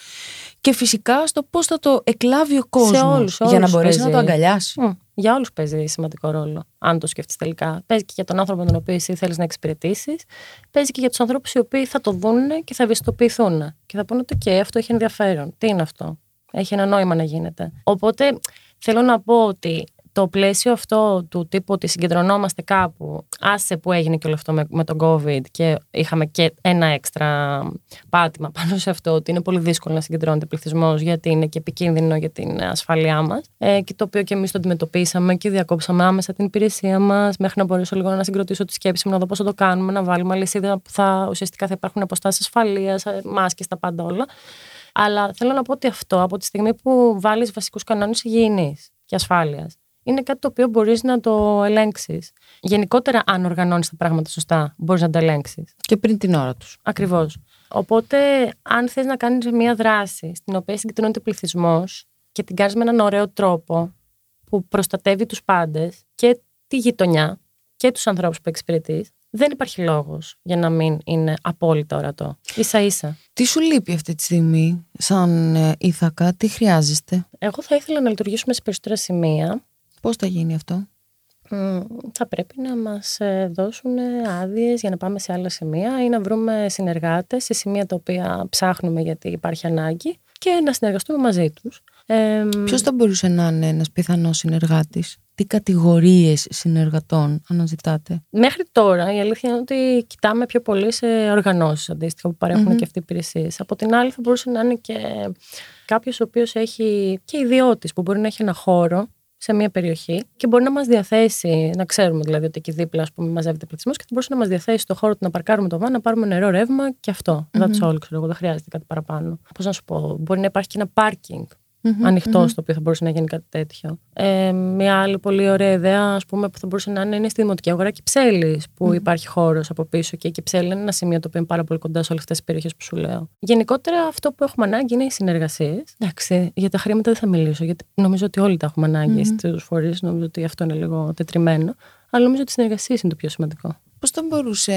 Και φυσικά στο πώς θα το εκλάβει ο κόσμο όλους, σε για να όλους μπορέσει να παίζει. το αγκαλιάσει. Μμ, για όλους παίζει σημαντικό ρόλο. Αν το σκεφτεί τελικά. Παίζει και για τον άνθρωπο τον οποίο εσύ θέλεις να εξυπηρετήσεις. Παίζει και για τους ανθρώπους οι οποίοι θα το δουν και θα ευαισθητοποιηθούν. Και θα πούνε ότι και αυτό έχει ενδιαφέρον. Τι είναι αυτό; Έχει ένα νόημα να γίνεται. Οπότε θέλω να πω ότι το πλαίσιο αυτό του τύπου ότι συγκεντρωνόμαστε κάπου, άσε που έγινε και όλο αυτό με, με τον COVID και είχαμε και ένα έξτρα πάτημα πάνω σε αυτό, ότι είναι πολύ δύσκολο να συγκεντρώνεται πληθυσμός γιατί είναι και επικίνδυνο για την ασφάλειά μας. Ε, και το οποίο και εμείς το αντιμετωπίσαμε και διακόψαμε άμεσα την υπηρεσία μας, μέχρι να μπορέσω λίγο να συγκροτήσω τη σκέψη μου, να δω πώς θα το κάνουμε, να βάλουμε αλυσίδα που θα ουσιαστικά θα υπάρχουν αποστάσεις ασφαλείας, μάσκες, τα πάντα όλα. Αλλά θέλω να πω ότι αυτό από τη στιγμή που βάλεις βασικούς κανόνες υγιεινής και ασφάλειας, είναι κάτι το οποίο μπορείς να το ελέγξεις. Γενικότερα, αν οργανώνεις τα πράγματα σωστά, μπορείς να τα ελέγξεις. Και πριν την ώρα τους. Ακριβώς. Οπότε, αν θες να κάνεις μια δράση στην οποία συγκεντρώνεται πληθυσμός και την κάνεις με έναν ωραίο τρόπο που προστατεύει τους πάντες και τη γειτονιά και τους ανθρώπους που εξυπηρετείς, δεν υπάρχει λόγος για να μην είναι απόλυτα ορατό. σα ίσα. Τι σου λείπει αυτή τη στιγμή, σαν ε, ηθακά, τι χρειάζεστε, Εγώ θα ήθελα να λειτουργήσουμε σε περισσότερα σημεία. Πώς θα γίνει αυτό; Μμ, θα πρέπει να μας ε, δώσουν άδειες για να πάμε σε άλλα σημεία ή να βρούμε συνεργάτες σε σημεία τα οποία ψάχνουμε γιατί υπάρχει ανάγκη και να συνεργαστούμε μαζί τους. Ε, Ποιος θα μπορούσε να είναι ένας πιθανός συνεργάτης, τι κατηγορίες συνεργατών αναζητάτε; Μέχρι τώρα η αλήθεια είναι ότι κοιτάμε πιο πολύ σε οργανώσεις αντίστοιχα που παρέχουν Μμμ. και αυτοί οι υπηρεσίες. Από την άλλη θα μπορούσε να είναι και κάποιος ο οποίος έχει και ιδιώτης που μπορεί να έχει ένα χώρο σε μια περιοχή και μπορεί να μας διαθέσει, να ξέρουμε δηλαδή ότι εκεί δίπλα ας πούμε, μαζεύεται πληθυσμός και θα μπορούσε να μας διαθέσει το χώρο του να παρκάρουμε το βάν, να πάρουμε νερό, ρεύμα και αυτό. Μμμ. That's all, ξέρω εγώ, δεν χρειάζεται κάτι παραπάνω. Πώς να σου πω, μπορεί να υπάρχει και ένα πάρκινγκ Μμμ, ανοιχτό μμμ. στο οποίο θα μπορούσε να γίνει κάτι τέτοιο. Ε, μια άλλη πολύ ωραία ιδέα, ας πούμε, που θα μπορούσε να είναι, είναι στη Δημοτική Αγορά Κυψέλης, που υπάρχει χώρος από πίσω και η Κυψέλη είναι ένα σημείο το οποίο είναι πάρα πολύ κοντά σε όλες αυτές τις περιοχές που σου λέω. Γενικότερα, αυτό που έχουμε ανάγκη είναι οι συνεργασίες. Εντάξει, για τα χρήματα δεν θα μιλήσω, γιατί νομίζω ότι όλοι τα έχουμε ανάγκη Μμμ. στους φορείς. Νομίζω ότι αυτό είναι λίγο τετριμένο. Αλλά νομίζω ότι οι συνεργασίε είναι το πιο σημαντικό. Πώς θα μπορούσε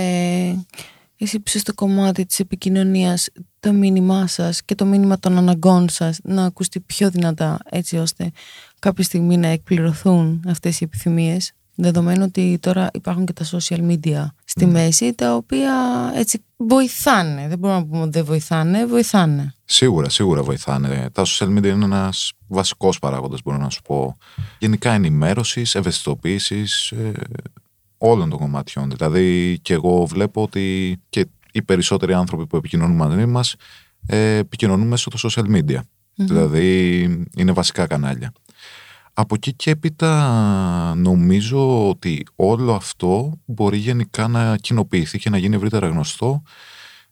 εσύ που είσαι στο κομμάτι της επικοινωνίας το μήνυμά σας και το μήνυμα των αναγκών σας να ακουστεί πιο δυνατά έτσι ώστε κάποια στιγμή να εκπληρωθούν αυτές οι επιθυμίες δεδομένου ότι τώρα υπάρχουν και τα social media στη μέση τα οποία έτσι βοηθάνε δεν μπορούμε να πούμε ότι δεν βοηθάνε, βοηθάνε Σίγουρα, σίγουρα βοηθάνε. Τα social media είναι ένας βασικός παράγοντας, μπορώ να σου πω. Γενικά ενημέρωσης, ευαισθητοποίησης ε, όλων των κομματιών. Δηλαδή, και εγώ βλέπω ότι και οι περισσότεροι άνθρωποι που επικοινωνούν μαζί μας ε, επικοινωνούν μέσω των social media. Δηλαδή, είναι βασικά κανάλια. Από εκεί και έπειτα νομίζω ότι όλο αυτό μπορεί γενικά να κοινοποιηθεί και να γίνει ευρύτερα γνωστό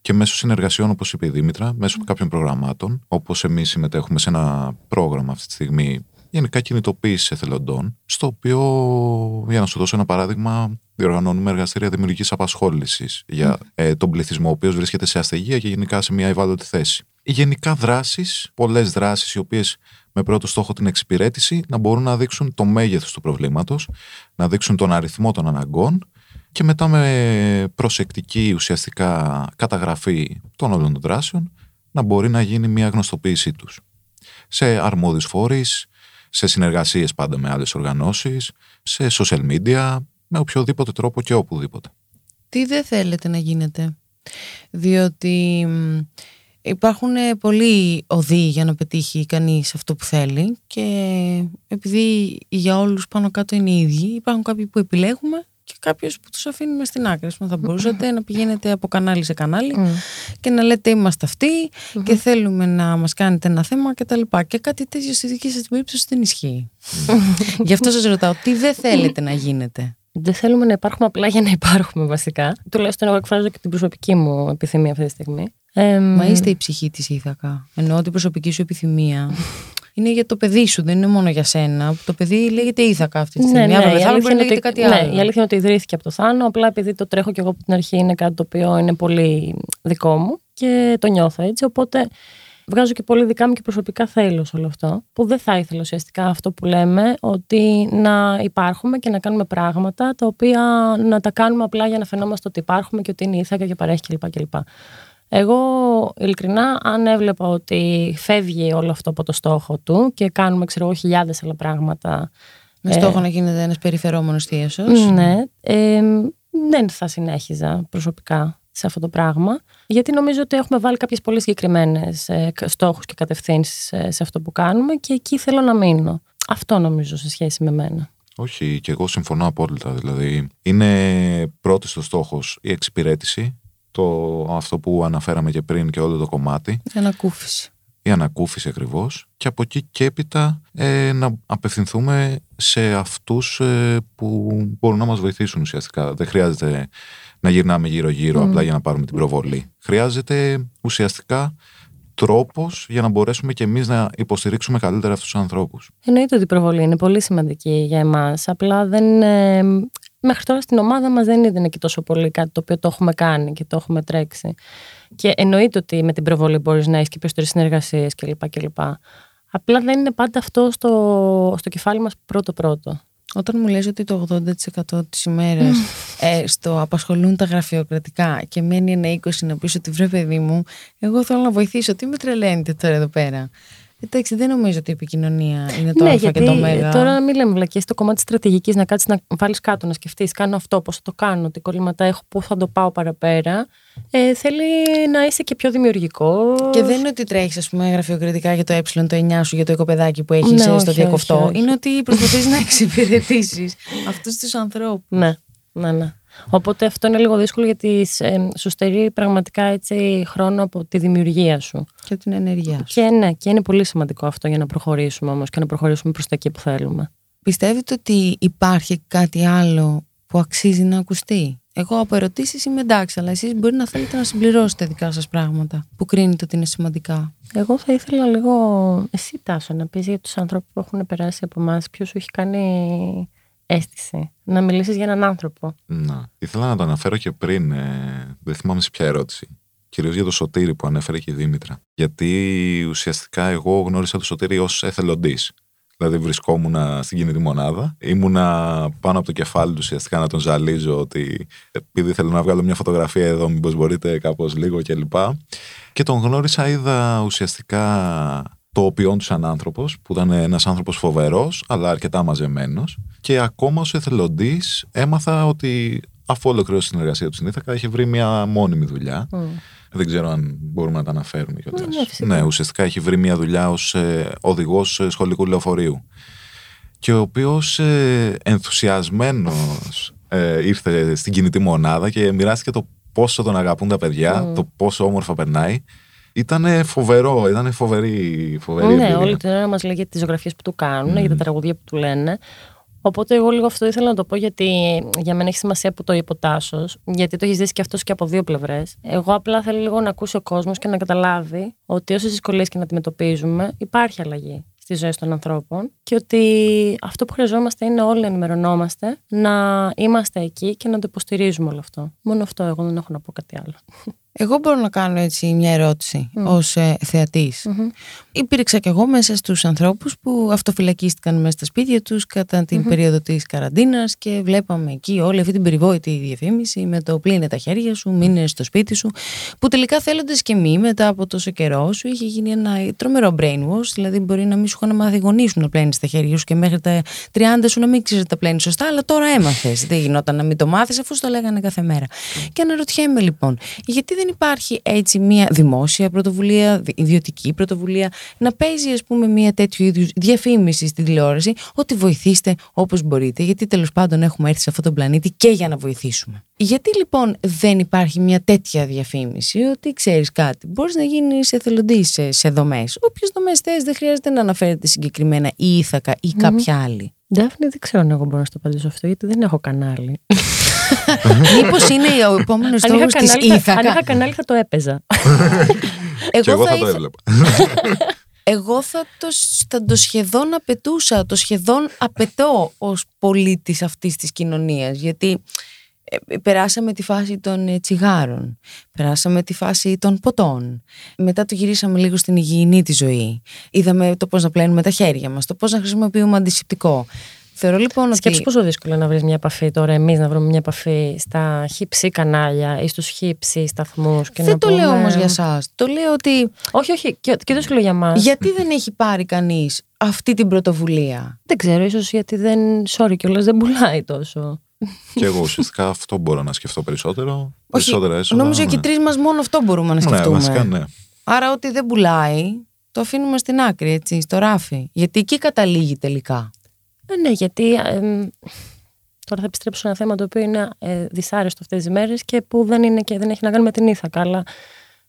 και μέσω συνεργασιών, όπως είπε η Δήμητρα, μέσω κάποιων προγραμμάτων, όπως εμείς συμμετέχουμε σε ένα πρόγραμμα αυτή τη στιγμή γενικά κινητοποίηση εθελοντών, στο οποίο, για να σου δώσω ένα παράδειγμα, διοργανώνουμε εργαστήρια δημιουργικής απασχόλησης για ε, τον πληθυσμό, ο οποίος βρίσκεται σε αστεγία και γενικά σε μια ευάλωτη θέση. Γενικά δράσεις, πολλές δράσεις, οι οποίες με πρώτο στόχο την εξυπηρέτηση, να μπορούν να δείξουν το μέγεθος του προβλήματος, να δείξουν τον αριθμό των αναγκών και μετά με προσεκτική ουσιαστικά καταγραφή των όλων των δράσεων να μπορεί να γίνει μια γνωστοποίησή τους σε αρμόδιους φορείς, σε συνεργασίες πάντα με άλλες οργανώσεις, σε social media, με οποιοδήποτε τρόπο και οπουδήποτε. Τι δεν θέλετε να γίνετε, διότι υπάρχουν πολλοί οδοί για να πετύχει κανείς αυτό που θέλει και επειδή για όλους πάνω κάτω είναι οι ίδιοι, υπάρχουν κάποιοι που επιλέγουμε και κάποιος που τους αφήνουμε στην άκρη. Θα μπορούσατε να πηγαίνετε από κανάλι σε κανάλι και να λέτε είμαστε και θέλουμε να μας κάνετε ένα θέμα κτλ. Και, και κάτι τέτοιο στη δική σας περίπτωση δεν ισχύει. Γι' αυτό σας ρωτάω, τι δεν θέλετε να γίνετε; Δεν θέλουμε να υπάρχουμε απλά για να υπάρχουμε βασικά. Τουλάχιστον εγώ εκφράζω και την προσωπική μου επιθυμία αυτή τη στιγμή. Μα είστε η ψυχή της Ήθακα. Εννοώ την προσωπική σου επιθυμία είναι για το παιδί σου, δεν είναι μόνο για σένα. Το παιδί λέγεται Ήθακα αυτή τη ναι, στιγμή. Ναι, ναι, η, αλήθεια είναι ότι, κάτι ναι, άλλο. η αλήθεια είναι ότι ιδρύθηκε από το Θάνο. Απλά επειδή το τρέχω κι εγώ από την αρχή είναι κάτι το οποίο είναι πολύ δικό μου και το νιώθω έτσι. Οπότε βγάζω και πολύ δικά μου και προσωπικά θέλω σε όλο αυτό. Που δεν θα ήθελα ουσιαστικά αυτό που λέμε, ότι να υπάρχουμε και να κάνουμε πράγματα τα οποία να τα κάνουμε απλά για να φαινόμαστε ότι υπάρχουμε και ότι είναι ήθακα και παρέχει κλπ. Εγώ ειλικρινά αν έβλεπα ότι φεύγει όλο αυτό από το στόχο του και κάνουμε ξέρω εγώ χιλιάδες άλλα πράγματα με στόχο ε, να γίνεται ένας περιφερόμενος θείασος Ναι, ε, δεν θα συνέχιζα προσωπικά σε αυτό το πράγμα γιατί νομίζω ότι έχουμε βάλει κάποιες πολύ συγκεκριμένες ε, στόχους και κατευθύνσεις ε, σε αυτό που κάνουμε και εκεί θέλω να μείνω. Αυτό νομίζω σε σχέση με μένα. Όχι, και εγώ συμφωνώ απόλυτα. Δηλαδή, είναι πρώτη στο στόχος η εξυπηρέτηση το, αυτό που αναφέραμε και πριν και όλο το κομμάτι. Η ανακούφιση. Η ανακούφιση ακριβώς. Και από εκεί και έπειτα ε, να απευθυνθούμε σε αυτούς ε, που μπορούν να μας βοηθήσουν ουσιαστικά. Δεν χρειάζεται να γυρνάμε γύρω-γύρω απλά για να πάρουμε την προβολή. Χρειάζεται ουσιαστικά τρόπος για να μπορέσουμε και εμείς να υποστηρίξουμε καλύτερα αυτούς τους ανθρώπους. Εννοείται ότι η προβολή είναι πολύ σημαντική για εμάς. Απλά δεν, ε, μέχρι τώρα στην ομάδα μας δεν ήταν εκεί τόσο πολύ κάτι το οποίο το έχουμε κάνει και το έχουμε τρέξει. Και εννοείται ότι με την προβολή μπορείς να έχεις και περισσότερες συνεργασίες κλπ. κλπ. Απλά δεν είναι πάντα αυτό στο, στο κεφάλι μας πρώτο-πρώτο. Όταν μου λες ότι το 80% της ημέρας ε, στο απασχολούν τα γραφειοκρατικά και μένει ένα 20% να πεις ότι βρε παιδί μου, εγώ θέλω να βοηθήσω, τι με τρελαίνετε τώρα εδώ πέρα; Εντάξει, δεν νομίζω ότι η επικοινωνία είναι το ναι, Α και το Μέγα. Τώρα μην λέμε βλακίες. Το κομμάτι της στρατηγικής να κάτσεις να βάλεις κάτω, να σκεφτείς, κάνω αυτό, πώς θα το κάνω, τι κολλήματα έχω, πού θα το πάω παραπέρα. Ε, θέλει να είσαι και πιο δημιουργικό. Και δεν είναι ότι τρέχεις, ας πούμε, γραφειοκρατικά για το ε, το 9 σου, για το οικοπεδάκι που έχεις ναι, στο διακοφτό. Είναι ότι προσπαθείς να εξυπηρετήσεις αυτούς τους ανθρώπους. Ναι, ναι, ναι. Οπότε αυτό είναι λίγο δύσκολο γιατί ε, σου στερεί πραγματικά έτσι χρόνο από τη δημιουργία σου. Και την ενέργειά σου. Και ναι, και είναι πολύ σημαντικό αυτό για να προχωρήσουμε όμως και να προχωρήσουμε προς τα εκεί που θέλουμε. Πιστεύετε ότι υπάρχει κάτι άλλο που αξίζει να ακουστεί; Εγώ από ερωτήσεις είμαι εντάξει, αλλά εσείς μπορεί να θέλετε να συμπληρώσετε δικά σας πράγματα που κρίνετε ότι είναι σημαντικά. Εγώ θα ήθελα λίγο. Εσύ, Τάσο, να πεις για τους ανθρώπους που έχουν περάσει από εμάς, ποιος σου έχει κάνει αίσθηση. Να μιλήσεις για έναν άνθρωπο. Να. Ήθελα να το αναφέρω και πριν. Ε, δεν θυμάμαι σε ποια ερώτηση. Κυρίως για το Σωτήρι που ανέφερε και η Δήμητρα. Γιατί ουσιαστικά εγώ γνώρισα το Σωτήρι ως εθελοντής. Δηλαδή βρισκόμουν στην κινητή μονάδα. Ήμουνα πάνω από το κεφάλι του ουσιαστικά να τον ζαλίζω ότι επειδή θέλω να βγάλω μια φωτογραφία εδώ, μήπως μπορείτε κάπως λίγο κλπ. Και, και τον γνώρισα, είδα ουσιαστικά το οποίον του σαν άνθρωπος, που ήταν ένας άνθρωπος φοβερός, αλλά αρκετά μαζεμένος. Και ακόμα ως εθελοντής έμαθα ότι αφού ολοκλήρωσε την εργασία του στην Ήθακα, είχε βρει μια μόνιμη δουλειά. Δεν ξέρω αν μπορούμε να τα αναφέρουμε κιόλας. Ναι, ναι, ουσιαστικά έχει βρει μια δουλειά ως ε, οδηγός σχολικού λεωφορείου. Και ο οποίος ε, ενθουσιασμένος ε, ήρθε στην κινητή μονάδα και μοιράστηκε το πόσο τον αγαπούν τα παιδιά, το πόσο όμορφα περνάει Ήταν φοβερό, ήταν φοβερή, φοβερή ναι, εμπειρία. όλη την ώρα μας λέγεται τις ζωγραφίε που του κάνουν, Μμμ. για τα τραγουδία που του λένε. Οπότε εγώ λίγο αυτό ήθελα να το πω γιατί για μένα έχει σημασία που το είπε ο Τάσο, γιατί το έχεις ζήσει και αυτός και από δύο πλευρές. Εγώ απλά θέλω λίγο να ακούσει ο κόσμος και να καταλάβει ότι όσες δυσκολίες και να αντιμετωπίζουμε, υπάρχει αλλαγή στις ζωές των ανθρώπων και ότι αυτό που χρειαζόμαστε είναι όλοι να ενημερωνόμαστε, να είμαστε εκεί και να το υποστηρίζουμε όλο αυτό. Μόνο αυτό, εγώ δεν έχω να πω κάτι άλλο. Εγώ μπορώ να κάνω έτσι μια ερώτηση Μμ. ως ε, θεατής. Μμμ. Υπήρξα κι εγώ μέσα στους ανθρώπους που αυτοφυλακίστηκαν μέσα στα σπίτια τους κατά την Μμμ. περίοδο της καραντίνας και βλέπαμε εκεί όλη αυτή την περιβόητη διαφήμιση με το πλύνε τα χέρια σου, μείνε στο σπίτι σου που τελικά θέλοντας και μη μετά από τόσο καιρό σου είχε γίνει ένα τρομερό brainwash δηλαδή μπορεί να μην σου είχαν μάθει οι γονείς σου να πλένεις τα χέρια σου και μέχρι τα 30 σου να μην ξέρεις να τα πλένεις σωστά αλλά τώρα έμαθες, δεν γινόταν να μην το μάθεις αφού σου το λέγανε κάθε μέρα. Και αναρωτιέμαι λοιπόν, γιατί δεν υπάρχει έτσι μια δημόσια πρωτοβουλία, δι- ιδιωτική πρωτοβουλία, να παίζει ας πούμε μια τέτοιου είδους διαφήμιση στην τηλεόραση, ότι βοηθήστε όπως μπορείτε, γιατί τέλος πάντων έχουμε έρθει σε αυτόν τον πλανήτη και για να βοηθήσουμε. Γιατί λοιπόν δεν υπάρχει μια τέτοια διαφήμιση, ότι ξέρεις κάτι, μπορείς να γίνεις εθελοντής σε, σε δομές. Όποιες δομές θες, δεν χρειάζεται να αναφέρεται συγκεκριμένα η Ήθακα ή κάποια άλλη. Ντάφνη, δεν ξέρω αν εγώ μπορώ να στο απαντήσω αυτό, γιατί δεν έχω κανάλι. Μήπως είναι ο επόμενος αν, στόχος είχα της κανάλι, θα, αν Ήθακα. είχα κανάλι θα το έπαιζα. Και εγώ θα το ήθελα- έβλεπα. Εγώ θα το, θα το σχεδόν απαιτούσα, το σχεδόν απαιτώ ως πολίτης αυτής της κοινωνίας, γιατί ε, περάσαμε τη φάση των ε, τσιγάρων, περάσαμε τη φάση των ποτών, μετά το γυρίσαμε λίγο στην υγιεινή τη ζωή, είδαμε το πώς να πλένουμε τα χέρια μας, το πώς να χρησιμοποιούμε αντισηπτικό. Θεωρώ λοιπόν ότι... Σκέψου πόσο δύσκολο είναι να βρεις μια επαφή τώρα, εμείς να βρούμε μια επαφή στα χύψη κανάλια ή στους χύψη σταθμούς. Δεν το λέω όμως για σας, το λέω ότι Όχι, όχι, και, και δεν σου λέω για μας. γιατί δεν έχει πάρει κανείς αυτή την πρωτοβουλία; Δεν ξέρω, ίσως γιατί δεν. Sorry κιόλας, δεν πουλάει τόσο. και εγώ ουσιαστικά αυτό μπορώ να σκεφτώ περισσότερο. Περισσότερα έσοδα. Νομίζω και οι ναι. τρεις μας μόνο αυτό μπορούμε να Ναι, σκεφτούμε. βασικά ναι. Άρα, ό,τι δεν πουλάει, το αφήνουμε στην άκρη, έτσι, στο ράφι. Γιατί εκεί καταλήγει τελικά. Ε, ναι, γιατί. εμ, τώρα θα επιστρέψω σε ένα θέμα το οποίο είναι ε, δυσάρεστο αυτές τις μέρες και που δεν, είναι και δεν έχει να κάνει με την ήθακα. Αλλά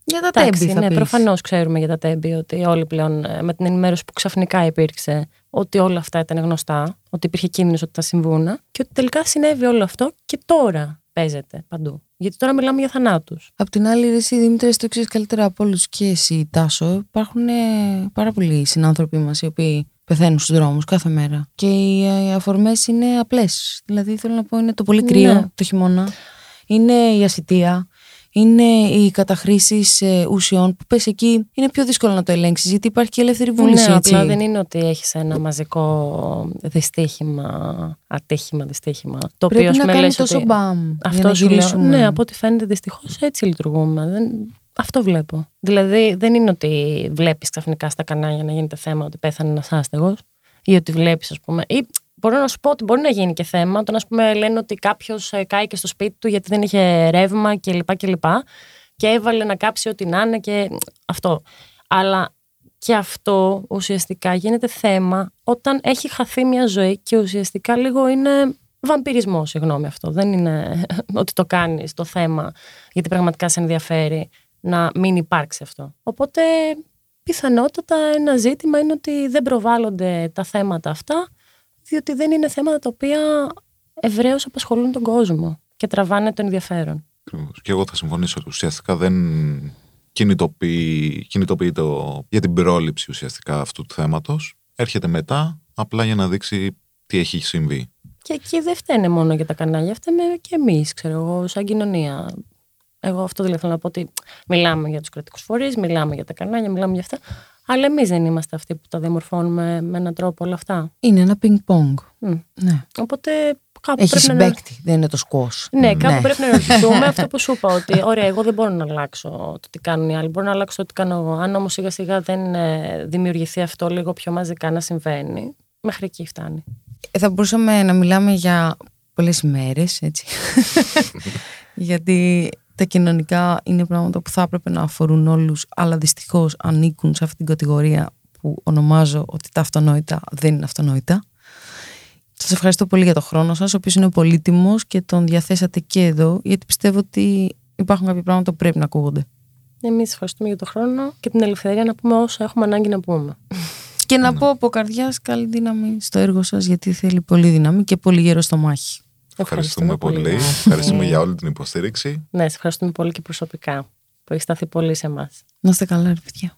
Για τα εντάξει, τέμπη θα ναι, πεις. προφανώς ξέρουμε για τα τέμπη ότι όλοι πλέον ε, με την ενημέρωση που ξαφνικά υπήρξε ότι όλα αυτά ήταν γνωστά, ότι υπήρχε κίνδυνος ότι θα συμβούν και ότι τελικά συνέβη όλο αυτό και τώρα παίζεται παντού. Γιατί τώρα μιλάμε για θανάτους. Απ' την άλλη, ρε, εσύ Δήμητρα, το ξέρεις καλύτερα από όλους και εσύ, Τάσο. Υπάρχουν ε, πάρα πολλοί συνάνθρωποι μας οι οποίοι πεθαίνουν στους δρόμους κάθε μέρα. Και οι, ε, οι αφορμές είναι απλές. Δηλαδή, θέλω να πω, είναι το πολύ κρύο Ναι. το χειμώνα, είναι η ασυτεία, είναι οι καταχρήσεις ουσιών που πες εκεί είναι πιο δύσκολο να το ελέγξεις γιατί υπάρχει και ελεύθερη βούληση. Ναι, έτσι. απλά δεν είναι ότι έχεις ένα μαζικό δυστύχημα, ατύχημα, δυστύχημα. Το Πρέπει οποίο να με κάνει λες τόσο ότι... μπαμ. για Αυτό να σου λέω. γυρίσουμε. Ναι, από ό,τι φαίνεται δυστυχώς έτσι λειτουργούμε. Δεν... Αυτό βλέπω. Δηλαδή δεν είναι ότι βλέπεις ξαφνικά στα κανάλια να γίνεται θέμα ότι πέθανε ένας άστεγος ή ότι βλέπεις, ας πούμε. Ή μπορώ να σου πω ότι μπορεί να γίνει και θέμα όταν ας πούμε, λένε ότι κάποιος κάηκε στο σπίτι του γιατί δεν είχε ρεύμα κλπ. Και, και έβαλε να κάψει ό,τι να είναι και αυτό. Αλλά και αυτό ουσιαστικά γίνεται θέμα όταν έχει χαθεί μια ζωή και ουσιαστικά λίγο είναι βαμπυρισμό, συγγνώμη αυτό. Δεν είναι ότι το κάνεις το θέμα γιατί πραγματικά σε ενδιαφέρει να μην υπάρξει αυτό. Οπότε πιθανότατα ένα ζήτημα είναι ότι δεν προβάλλονται τα θέματα αυτά διότι δεν είναι θέματα τα οποία ευρέως απασχολούν τον κόσμο και τραβάνε το ενδιαφέρον. Ακριβώς. Και εγώ θα συμφωνήσω ότι ουσιαστικά δεν κινητοποιεί, κινητοποιεί το, για την πρόληψη ουσιαστικά αυτού του θέματος. Έρχεται μετά απλά για να δείξει τι έχει συμβεί. Και εκεί δεν φταίνε μόνο για τα κανάλια, φταίμε και εμείς, ξέρω εγώ, σαν κοινωνία. Εγώ αυτό δηλαδή θέλω να πω ότι μιλάμε για τους κρατικούς φορείς, μιλάμε για τα κανάλια, μιλάμε για αυτά. Αλλά εμείς δεν είμαστε αυτοί που τα διαμορφώνουμε με έναν τρόπο όλα αυτά. Είναι ένα πινκ-πονγκ. Μμ. Ναι. Οπότε κάπου Έχεις πρέπει να. συμπέκτη, δεν είναι το σκος. Ναι, κάπου πρέπει να ρωτηθούμε αυτό που σου είπα. Ότι ωραία, εγώ δεν μπορώ να αλλάξω το τι κάνουν οι άλλοι. Μπορώ να αλλάξω το τι κάνω εγώ. Αν όμως σιγά σιγά δεν ε, δημιουργηθεί αυτό λίγο πιο μαζικά να συμβαίνει, μέχρι εκεί φτάνει. Ε, Θα μπορούσαμε να μιλάμε για πολλές ημέρες, έτσι. Γιατί τα κοινωνικά είναι πράγματα που θα έπρεπε να αφορούν όλους, αλλά δυστυχώς ανήκουν σε αυτή την κατηγορία που ονομάζω ότι τα αυτονόητα δεν είναι αυτονόητα. Σας ευχαριστώ πολύ για το χρόνο σας, ο οποίος είναι πολύτιμος και τον διαθέσατε και εδώ, γιατί πιστεύω ότι υπάρχουν κάποια πράγματα που πρέπει να ακούγονται. Εμείς ευχαριστούμε για τον χρόνο και την ελευθερία να πούμε όσο έχουμε ανάγκη να πούμε. Και να πω από καρδιάς καλή δύναμη στο έργο σας, γιατί θέλει πολύ δύναμη και πολύ γέρο στο μάχη. Ευχαριστούμε πολύ. Ευχαριστούμε για όλη την υποστήριξη. Ναι, σε ευχαριστούμε πολύ και προσωπικά που έχεις σταθεί πολύ σε εμάς. Να είστε καλά, ρε παιδιά.